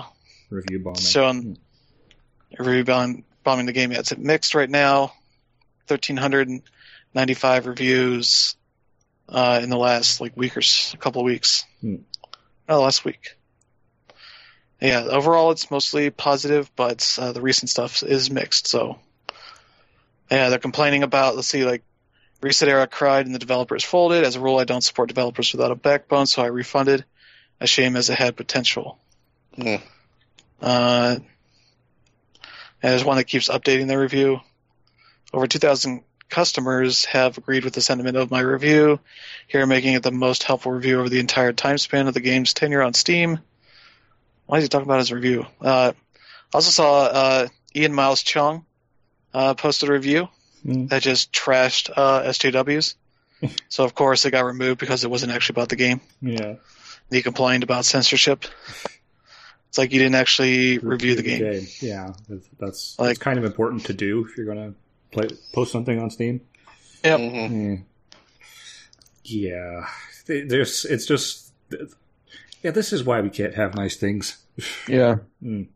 review bombing. showing review bomb, bombing the game. Yeah, it's mixed right now. Thirteen hundred ninety-five reviews uh, in the last like week or s- a couple of weeks. Hmm. Oh, last week. Yeah, overall it's mostly positive, but uh, the recent stuff is mixed. So, yeah, they're complaining about. Let's see, like Reset Era cried and the developers folded. As a rule, I don't support developers without a backbone, so I refunded. A shame as it had potential. Hmm. Uh, and there's one that keeps updating their review. Over 2,000 customers have agreed with the sentiment of my review, here making it the most helpful review over the entire time span of the game's tenure on Steam. Why is he talking about his review? Uh, also saw uh, Ian Miles Cheong uh, posted a review Hmm. that just trashed uh, SJWs. <laughs> so of course it got removed because it wasn't actually about the game. Yeah. He complained about censorship. It's like you didn't actually review the game. Yeah, that's that's, Like- that's kind of important to do if you're gonna play post something on Steam. Yep. Mhm. Mm. Yeah, there's it's just yeah. This is why we can't have nice things. Yeah. <laughs> Mm.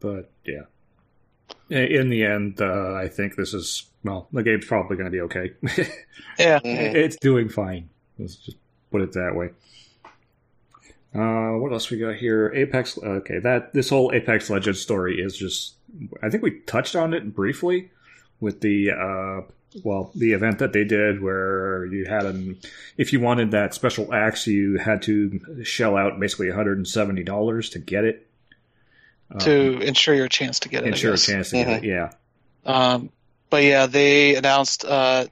But yeah, I- in the end, uh, I think this is well. The game's probably going to be okay. <laughs> Yeah. Mhm. it's doing fine. Let's just put it that way. Uh, what else we got here? Apex. Okay, that this whole Apex Legends story is just. I think we touched on it briefly with the uh, well, the event that they did where you had an if you wanted that special axe, you had to shell out basically one hundred and seventy dollars to get it. To ensure your chance to get it. Ensure a chance to get it. Yeah. Um, but yeah, they announced uh,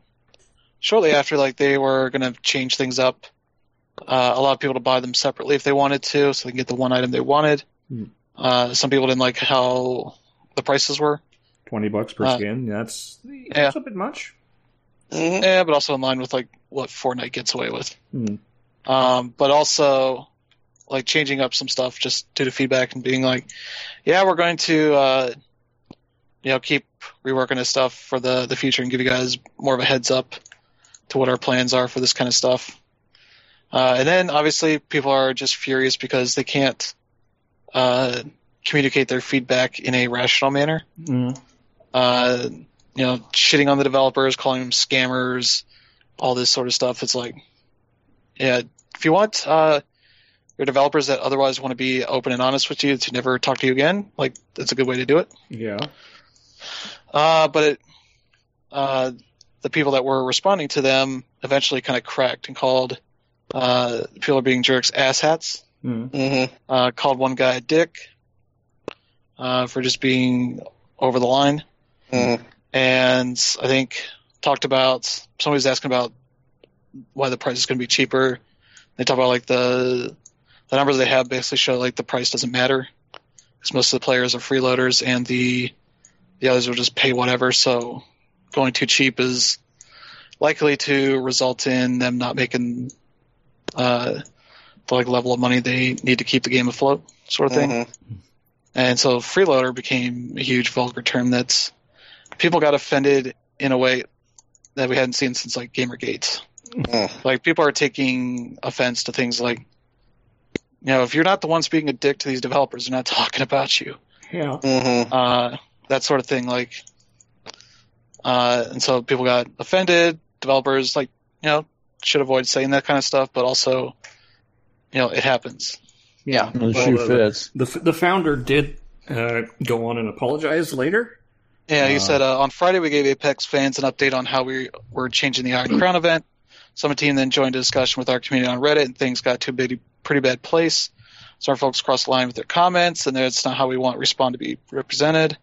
shortly after like they were going to change things up. Uh, allow people to buy them separately if they wanted to, so they can get the one item they wanted. Hmm. Uh, some people didn't like how the prices were. Twenty bucks per Uh, skin. That's that's a bit much. Mhm. Yeah, but also in line with like what Fortnite gets away with. Hmm. Um, but also like changing up some stuff just due to feedback and being like, yeah, we're going to uh, you know keep reworking this stuff for the the future and give you guys more of a heads up to what our plans are for this kind of stuff. Uh, and then obviously people are just furious because they can't uh, communicate their feedback in a rational manner Mm. uh, you know, shitting on the developers, calling them scammers, all this sort of stuff. It's like, yeah, if you want uh, your developers that otherwise want to be open and honest with you to never talk to you again, like that's a good way to do it. Yeah. Uh, but it, uh, the people that were responding to them eventually kind of cracked and called uh, people are being jerks asshats. Mm. Mhm. Uh, called one guy a dick uh, for just being over the line. Mhm. and I think talked about somebody was asking about why the price is going to be cheaper. They talk about like the the numbers they have basically show like the price doesn't matter because most of the players are freeloaders and the the others will just pay whatever. So going too cheap is likely to result in them not making uh, the like level of money they need to keep the game afloat, sort of thing. Mhm. And so freeloader became a huge vulgar term that's people got offended in a way that we hadn't seen since like Gamergate. Mm. Like people are taking offense to things like you know, if you're not the ones being a dick to these developers, they're not <laughs> talking about you. Yeah. Mhm. Uh, that sort of thing, like uh, and so people got offended, developers like, you know, should avoid saying that kind of stuff, but also you know, it happens. Yeah. The Well, shoe the- fits. The the founder did uh, go on and apologize later. Yeah, he Uh, said uh, on Friday we gave Apex fans an update on how we were changing the Iron Crown event. Some team then joined a discussion with our community on Reddit, and things got too big, pretty bad place. Some folks crossed the line with their comments, and that's not how we want Respawn to be represented.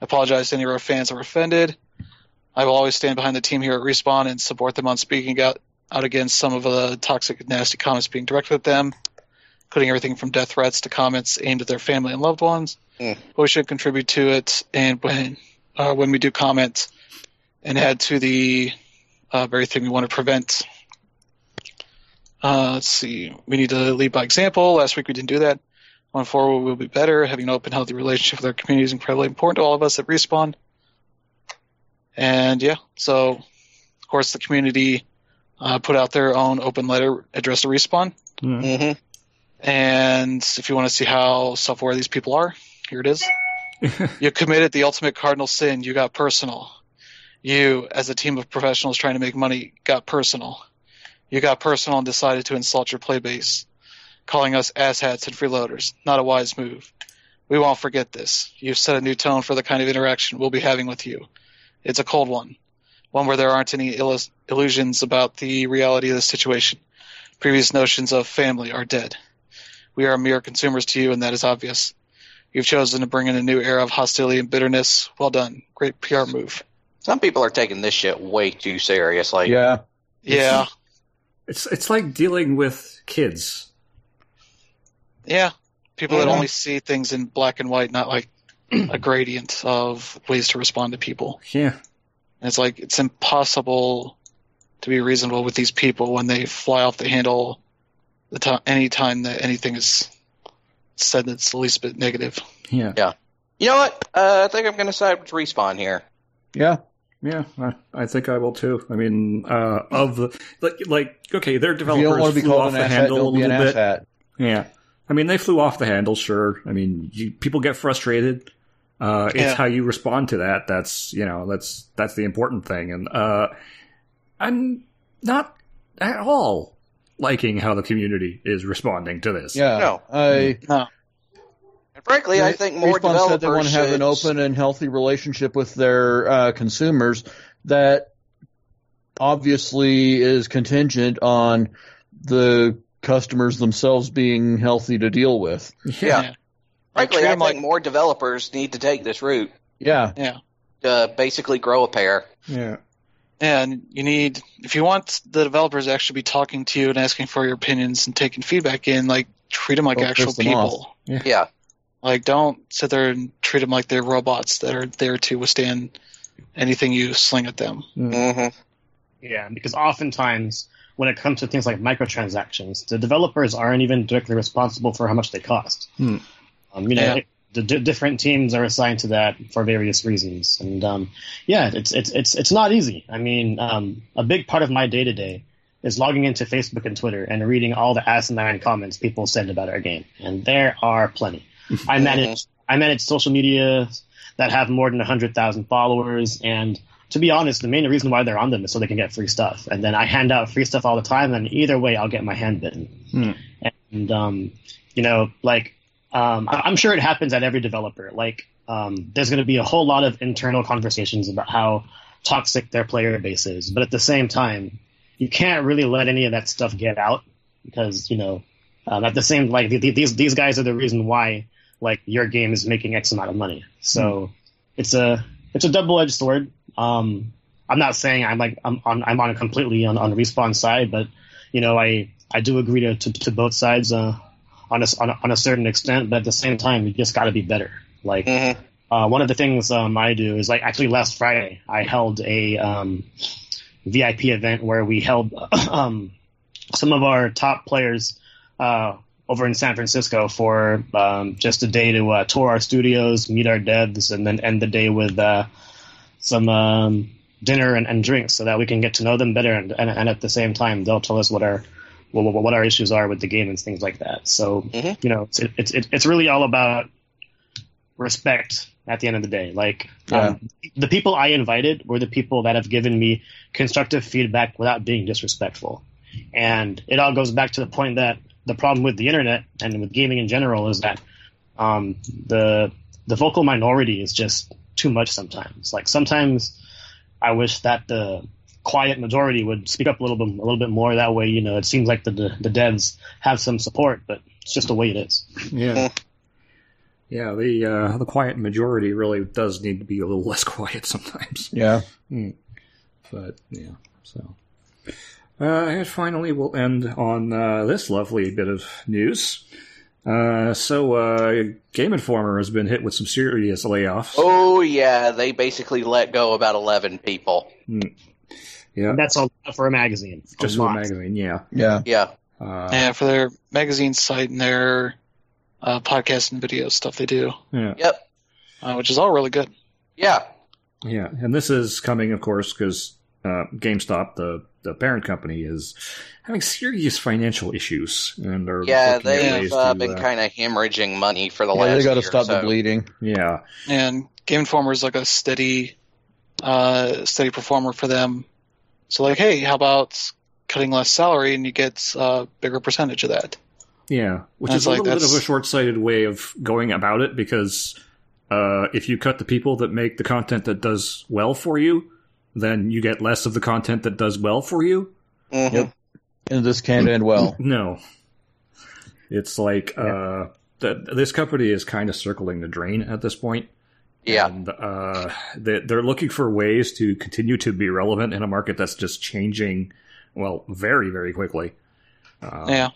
I apologize to any of our fans that were offended. I will always stand behind the team here at Respawn and support them on speaking out, out against some of the toxic nasty comments being directed at them, including everything from death threats to comments aimed at their family and loved ones. Mm. But we should contribute to it, and when uh, when we do comment and add to the uh, very thing we want to prevent. Uh, let's see. We need to lead by example. Last week we didn't do that. Going forward, we'll be better. Having an open, healthy relationship with our community is incredibly important to all of us at Respawn. And yeah, so of course the community uh, put out their own open letter addressed to Respawn. Mm. Mhm. And if you want to see how self-aware these people are, here it is. <laughs> you committed the ultimate cardinal sin. You got personal. You, as a team of professionals trying to make money, got personal. You got personal and decided to insult your play base, calling us asshats and freeloaders. Not a wise move. We won't forget this. You've set a new tone for the kind of interaction we'll be having with you. It's a cold one, one where there aren't any illus- illusions about the reality of the situation. Previous notions of family are dead. We are mere consumers to you, and that is obvious. You've chosen to bring in a new era of hostility and bitterness. Well done. Great PR move. Some people are taking this shit way too seriously. Yeah. Yeah. It's it's like dealing with kids. Yeah. People that Mhm. only see things in black and white, not like <clears throat> a gradient of ways to respond to people. Yeah. And it's like it's impossible to be reasonable with these people when they fly off the handle the time any time that anything is said that's the least bit negative. Yeah, yeah. You know what? Uh, I think I'm going to side with respawn here. Yeah. Yeah, I, I think I will too. I mean, uh, of the like, like okay, their If developers don't want to be flew off the asshat, handle a don't be an little bit. asshat. Yeah, I mean, they flew off the handle. Sure, I mean, you, people get frustrated. Uh, it's Yeah. how you respond to that. That's you know, that's that's the important thing. And uh, I'm not at all liking how the community is responding to this. Yeah. No. I, No. And frankly, I think more Respawn developers said they want to have should- an open and healthy relationship with their uh, consumers that obviously is contingent on the customers themselves being healthy to deal with. Yeah. Frankly, Treat I 'em think like- more developers need to take this route Yeah. Yeah. to basically grow a pair. yeah, And you need, if you want the developers to actually be talking to you and asking for your opinions and taking feedback in, like treat them like Don't actual piss them people. Yeah. Like don't sit there and treat them like they're robots that are there to withstand anything you sling at them. hmm Yeah, because oftentimes when it comes to things like microtransactions, the developers aren't even directly responsible for how much they cost. Hmm. Um, you know, Yeah. it- the d- different teams are assigned to that for various reasons, and um, yeah, it's it's it's it's not easy. I mean, um, a big part of my day to day is logging into Facebook and Twitter and reading all the asinine comments people send about our game, and there are plenty. <laughs> I manage I manage social media that have more than hundred thousand followers, and to be honest, the main reason why they're on them is so they can get free stuff. And then I hand out free stuff all the time, and either way, I'll get my hand bitten. Hmm. And um, you know, like um, I- I'm sure it happens at every developer. Like um, there's going to be a whole lot of internal conversations about how toxic their player base is, but at the same time, you can't really let any of that stuff get out because you know um, at the same like th- th- these these guys are the reason why like your game is making X amount of money. So it's a it's a double edged sword. Um, I'm not saying I'm like I'm on I'm on a completely on on respawn side, but you know I I do agree to to, to both sides uh, on a, on a on a certain extent, but at the same time you just got to be better. Like hmm uh, one of the things um, I do is like actually last Friday I held a um, VIP event where we held <coughs> um, some of our top players uh, over in San Francisco for um, just a day to uh, tour our studios, meet our devs, and then end the day with uh, some um, dinner and, and drinks so that we can get to know them better, and, and, and at the same time they'll tell us what our what, what our issues are with the game and things like that. So Mhm. you know, it's it's it's it's really all about respect at the end of the day. Like um, the people I invited were the people that have given me constructive feedback without being disrespectful. And it all goes back to the point that the problem with the internet and with gaming in general is that um, the the vocal minority is just too much sometimes. Like sometimes I wish that the quiet majority would speak up a little bit a little bit more. That way, you know, it seems like the the, the devs have some support, but it's just the way it is. yeah, yeah. The uh, the quiet majority really does need to be a little <laughs> less quiet sometimes. Yeah. But yeah, so. Uh, and finally, we'll end on uh, this lovely bit of news. Uh, so, uh, Game Informer has been hit with some serious layoffs. Oh yeah, they basically let go about eleven people. yeah, And that's a lot for a magazine. A just for the lot. magazine. Yeah, Yeah. Yeah. uh, yeah, for their magazine site and their uh, podcast and video stuff they do, yeah, Yep. uh, which is all really good. Yeah. yeah. And this is coming, of course, because uh, GameStop, the the parent company, is having serious financial issues, and are Yeah, they've uh, been uh, kind of hemorrhaging money for the Yeah, last. they got to year or stop the bleeding. yeah, And Game Informer is like a steady, uh, steady performer for them. So like, hey, how about cutting less salary and you get a bigger percentage of that? Yeah, which That's is a like- little bit of a that's- short-sighted way of going about it because uh, if you cut the people that make the content that does well for you, then you get less of the content that does well for you. Mhm. Yep. And this can't end well. <laughs> No, it's like uh, th- this company is kind of circling the drain at this point. Yeah. and uh, they, they're looking for ways to continue to be relevant in a market that's just changing, well, very very quickly. Uh, yeah,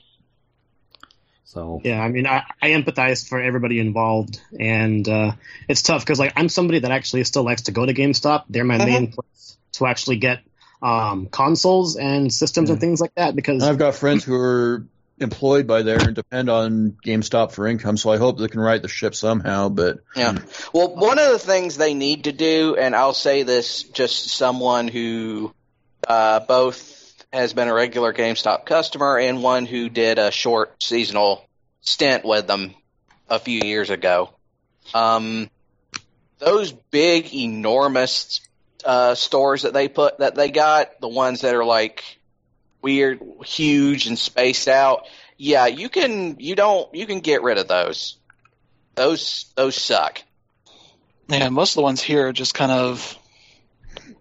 So Yeah, I mean, I, I empathize for everybody involved, and uh, it's tough because like I'm somebody that actually still likes to go to GameStop. They're my Mhm. main place to actually get um, consoles and systems and things like that. Because I've got friends who are employed by there and depend on GameStop for income, so I hope they can right the ship somehow. But Yeah. Well, one of the things they need to do, and I'll say this just someone who uh, both has been a regular GameStop customer and one who did a short seasonal stint with them a few years ago. Um, those big, enormous uh, stores that they put that they got, the ones that are like weird, huge, and spaced out. Yeah, you can you don't you can get rid of those. Those those suck. Yeah, most of the ones here are just kind of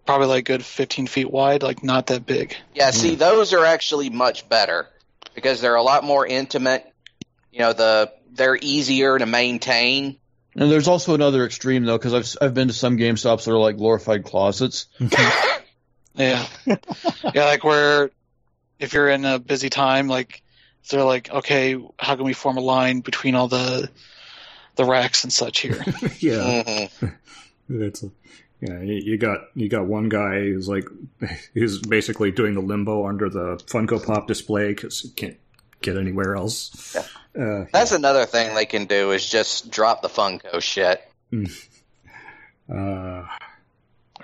probably like good 15 feet wide, like not that big. Yeah, see, those are actually much better because they're a lot more intimate. You know, the they're easier to maintain. and there's also another extreme though, because I've I've been to some GameStops that are like glorified closets. <laughs> Yeah, yeah, like where if you're in a busy time, like they're like, okay, how can we form a line between all the the racks and such here? <laughs> yeah, hmm it's yeah. You you got you got one guy who's like <laughs> who's basically doing the limbo under the Funko Pop display because he can't get anywhere else. Uh, That's another thing they can do is just drop the Funko shit. <laughs> uh, or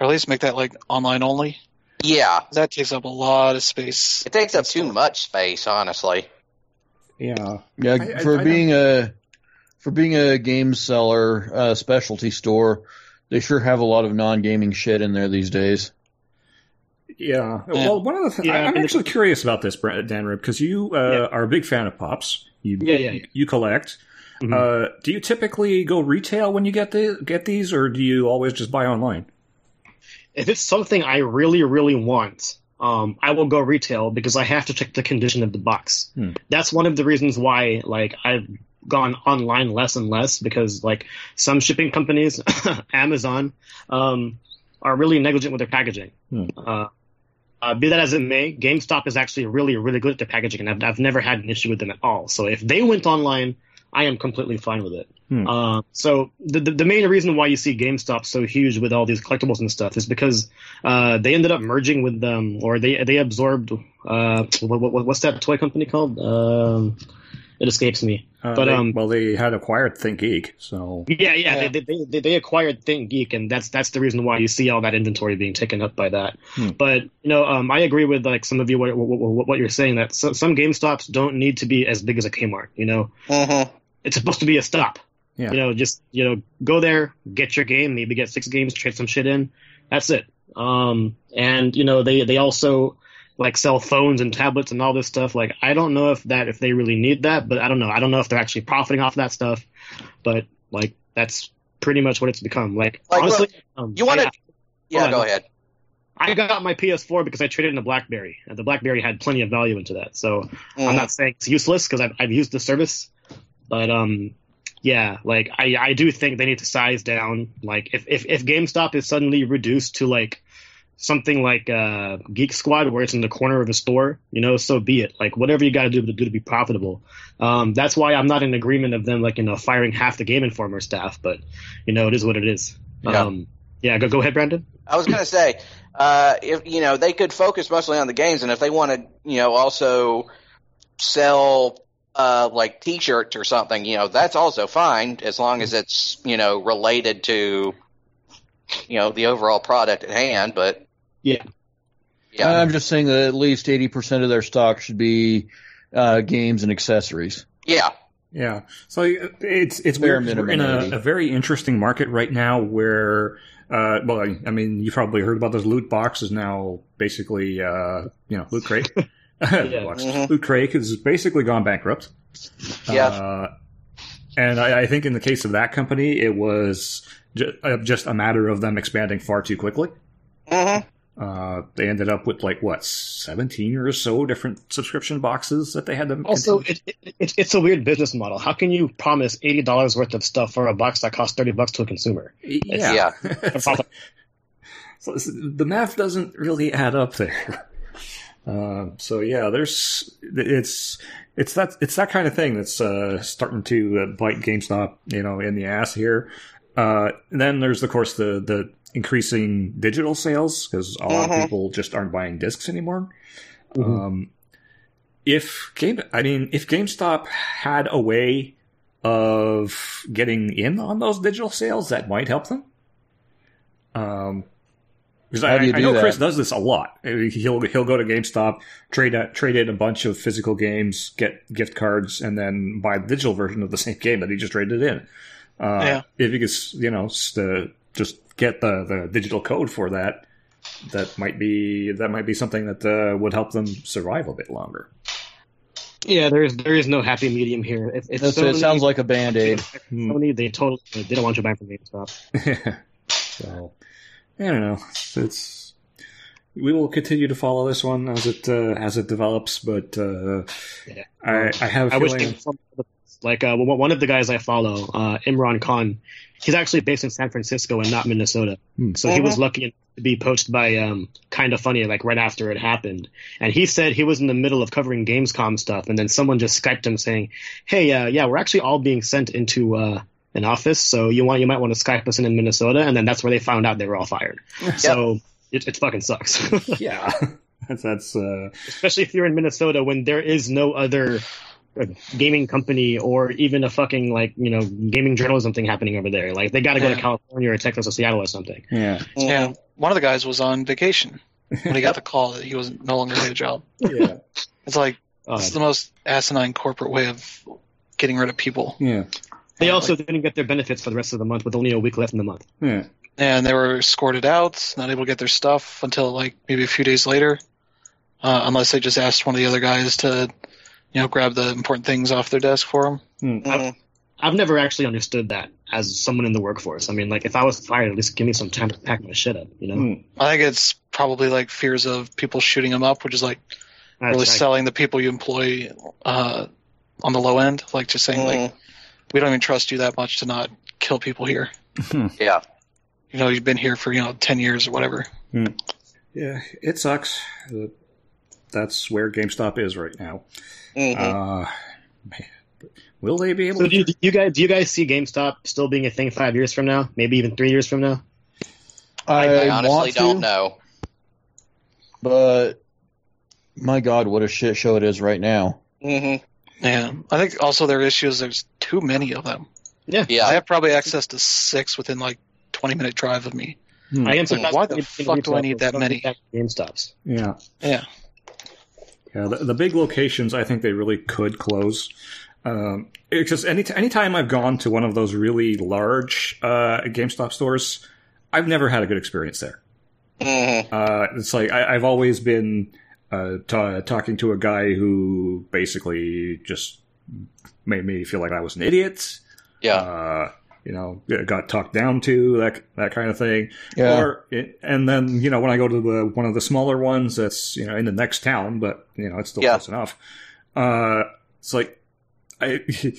at least make that like online only. Yeah, That takes up a lot of space. it takes up too much space, honestly. yeah, Yeah, I- I- for I being a for being a game seller, uh, specialty store, they sure have a lot of non gaming shit in there these days. Yeah. Yeah. Well, one of the things Yeah, I'm and actually curious about this, Dan Rib, because you uh, Yeah. are a big fan of pops. You Yeah, yeah, yeah. you collect. Mhm. Uh, do you typically go retail when you get the get these, or do you always just buy online? if it's something I really, really want, um, I will go retail because I have to check the condition of the box. Hmm. That's one of the reasons why, like, I've gone online less and less because, like, some shipping companies, <laughs> Amazon, um, are really negligent with their packaging. Hmm. Uh, uh, be that as it may, GameStop is actually really, really good at their packaging, and I've, I've never had an issue with them at all. So if they went online, I am completely fine with it. Hmm. Uh, so the, the the main reason why you see GameStop so huge with all these collectibles and stuff is because uh, they ended up merging with them, or they they absorbed uh, what, what, what's that toy company called? Um, it escapes me. Uh, But, they- um, well, they had acquired ThinkGeek, so Yeah, yeah, Yeah. They, they, they they acquired ThinkGeek, and that's that's the reason why you see all that inventory being taken up by that. Hmm. But you know, um, I agree with like some of you what, what, what what you're saying that so, some GameStops don't need to be as big as a Kmart. You know, hmm it's supposed to be a stop. Yeah. You know, just you know, go there, get your game, maybe get six games, trade some shit in. That's it. Um, and you know, they they also like sell phones and tablets and all this stuff. Like, I don't know if that if they really need that, but I don't know. I don't know if they're actually profiting off of that stuff. But like, that's pretty much what it's become. Like, Like, honestly, um, You want to? Yeah, go ahead. I got my PS4 because I traded in a BlackBerry, and the BlackBerry had plenty of value into that. So I'm Mhm. not saying it's useless because I've, I've used the service, but um, yeah, like I, I do think they need to size down. Like if, if if GameStop is suddenly reduced to like something like uh Geek Squad where it's in the corner of a store, you know, so be it. Like whatever you got to do to do to be profitable. Um, that's why I'm not in agreement of them like you know firing half the Game Informer staff, but you know it is what it is. Yeah. Um, yeah, go go ahead, Brandon. I was gonna say, uh, if you know, they could focus mostly on the games, and if they want to, you know, also sell uh, like T-shirts or something, you know, that's also fine as long as it's you know related to you know the overall product at hand. But Yeah. yeah, I'm just saying that at least 80% of their stock should be uh, games and accessories. yeah, Yeah, so it's it's Bare weird. 'cause We're in a, a very interesting market right now where, uh, well, I, I mean, you've probably heard about those loot boxes now. Basically, uh, you know, Loot Crate. <laughs> Box. Mhm. Loot Crate has basically gone bankrupt. Yeah. Uh, and I, I think in the case of that company, it was ju- uh, just a matter of them expanding far too quickly. hmm Uh, they ended up with like what seventeen or so different subscription boxes that they had to Also, continue- it, it, it, it's a weird business model. How can you promise eighty dollars worth of stuff for a box that costs thirty bucks to a consumer? yeah. Yeah. <laughs> It's like- so the math doesn't really add up there. Uh, <laughs> so yeah, there's it's it's that it's that kind of thing that's uh, starting to uh, bite GameStop, you know, in the ass here. Uh, and then there's of course the the increasing digital sales because a lot Mhm. of people just aren't buying discs anymore. Mhm. Um, if game, I mean, if GameStop had a way of getting in on those digital sales, that might help them. Um, because I, do I know that? Chris does this a lot. He'll he'll go to GameStop, trade a, trade in a bunch of physical games, get gift cards, and then buy the digital version of the same game that he just traded in. Uh, Yeah. If he gets, you know, the, just get the, the digital code for that, that might be that might be something that uh, would help them survive a bit longer. Yeah, there is there is no happy medium here. If, if Sony, it sounds like a band aid. <laughs> Sony, they totally they don't want you buying from GameStop. <laughs> so I don't know. It's, it's we will continue to follow this one as it uh, as it develops, but uh, Yeah. I I have a I wish feeling. they like uh, one one of the guys I follow, uh, Imran Khan. He's actually based in San Francisco and not Minnesota. Hmm. So he was lucky to be poached by um, Kinda Funny like right after it happened. And he said he was in the middle of covering Gamescom stuff, and then someone just skyped him saying, "Hey, uh, yeah, we're actually all being sent into uh, an office, so you want you might want to Skype us in in Minnesota." And then that's where they found out they were all fired. <laughs> So it, it fucking sucks. <laughs> yeah, <laughs> that's that's uh, especially if you're in Minnesota when there is no other uh, gaming company or even a fucking like you know gaming journalism thing happening over there. Like they got to go to California or Texas or Seattle or something. yeah Yeah, one of the guys was on vacation when he got <laughs> the call that he was no longer had a job. yeah It's like Uh, it's the most asinine corporate way of getting rid of people. yeah they also didn't get their benefits for the rest of the month with only a week left in the month. yeah. and they were escorted out, not able to get their stuff until like maybe a few days later, uh, unless they just asked one of the other guys to, you know, grab the important things off their desk for them. Mhm. I've never actually understood that as someone in the workforce. I mean, like if I was fired, at least give me some time to pack my shit up. You know, Hmm. I think it's probably like fears of people shooting them up, which is like That's- really I- selling the people you employ uh, on the low end, like just saying like Mhm. we don't even trust you that much to not kill people here. <laughs> Yeah. You know, you've been here for you know ten years or whatever. Yeah, it sucks. That's where GameStop is right now. Mhm. Uh, man, will they be able So to? do you, do you guys do you guys see GameStop still being a thing five years from now? Maybe even three years from now? I, I honestly don't know. but my God, what a shit show it is right now. hmm Yeah, I think also their issue is there's too many of them. Yeah. Yeah. I have probably access to six within like 20 minute drive of me. Hmm. I am Like, surprised why the fuck do I need that many? get GameStops. yeah, Yeah. Yeah. The, the big locations, I think they really could close. Um, it's just any anytime I've gone to one of those really large uh, GameStop stores, I've never had a good experience there. hmm Uh, it's like I, I've always been uh, ta talking to a guy who basically just made me feel like I was an idiot. Yeah. Uh, you know, got talked down to that that kind of thing. Yeah. Or and then you know when I go to the one of the smaller ones that's you know in the next town, but you know it's still Yeah. close enough. Uh, it's like I. <laughs>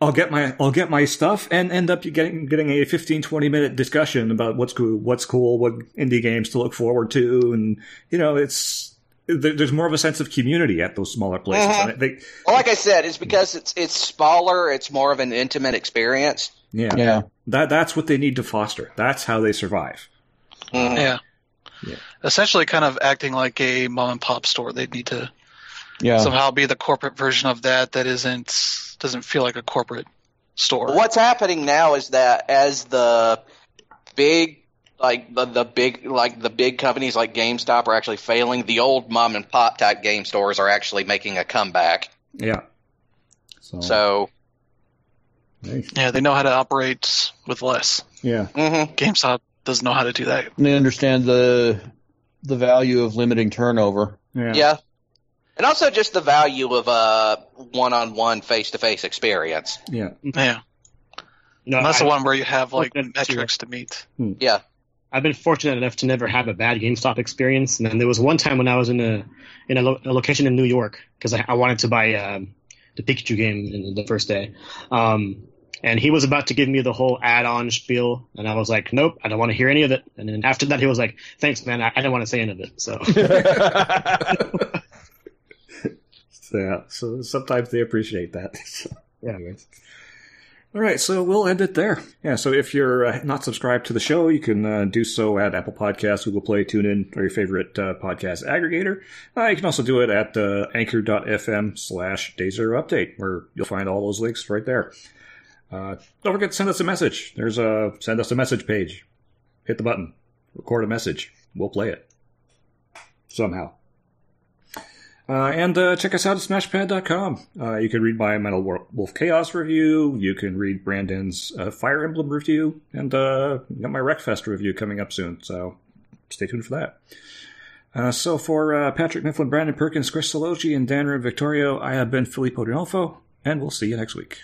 I'll get my I'll get my stuff and end up getting getting a 15 20 minute discussion about what's cool what's cool what indie games to look forward to and you know it's there's more of a sense of community at those smaller places Mhm. I think Well, like I said, it's because it's it's smaller. It's more of an intimate experience. Yeah, Yeah. that that's what they need to foster that's how they survive Mhm. Yeah. Yeah. Essentially, kind of acting like a mom and pop store. They'd need to Yeah. somehow be the corporate version of that that isn't doesn't feel like a corporate store. What's happening now is that as the big like the, the big like the big companies like GameStop are actually failing, the old mom and pop type game stores are actually making a comeback. yeah so, So, hey, Yeah, they know how to operate with less. yeah mhm. GameStop doesn't know how to do that. They understand the the value of limiting turnover. yeah yeah. And also just the value of a one-on-one face-to-face experience. yeah Yeah, No, and that's I, the one where you have like Fortunate to- metrics to meet. Yeah. I've been fortunate enough to never have a bad GameStop experience. And then there was one time when I was in a in a, lo- a location in New York because I, I wanted to buy um, the Pikachu game in the first day. Um, and he was about to give me the whole add-on spiel, and I was like, "Nope, I don't want to hear any of it." And then after that, he was like, "Thanks, man. I, I didn't want to say any of it." <laughs> So yeah, so sometimes they appreciate that. Yeah. <laughs> anyways. All right, so we'll end it there. Yeah, so if you're uh, not subscribed to the show, you can uh, do so at Apple Podcasts, Google Play, TuneIn, or your favorite uh, podcast aggregator. Uh, you can also do it at uh, anchor.fm slash day zero update, where you'll find all those links right there. Uh, don't forget to send us a message. There's a send us a message page. Hit the button, record a message. We'll play it somehow. Uh, and uh, check us out at smashpad.com. Uh, you can read my Metal Wolf Chaos review. You can read Brandon's uh, Fire Emblem review. And uh, got my Wreckfest review coming up soon. So stay tuned for that. Uh, so for Patrick Mifflin, Brandon Perkins, Chris Sologi, and Dan Victorio, I have been Filippo D'Onofo, and we'll see you next week.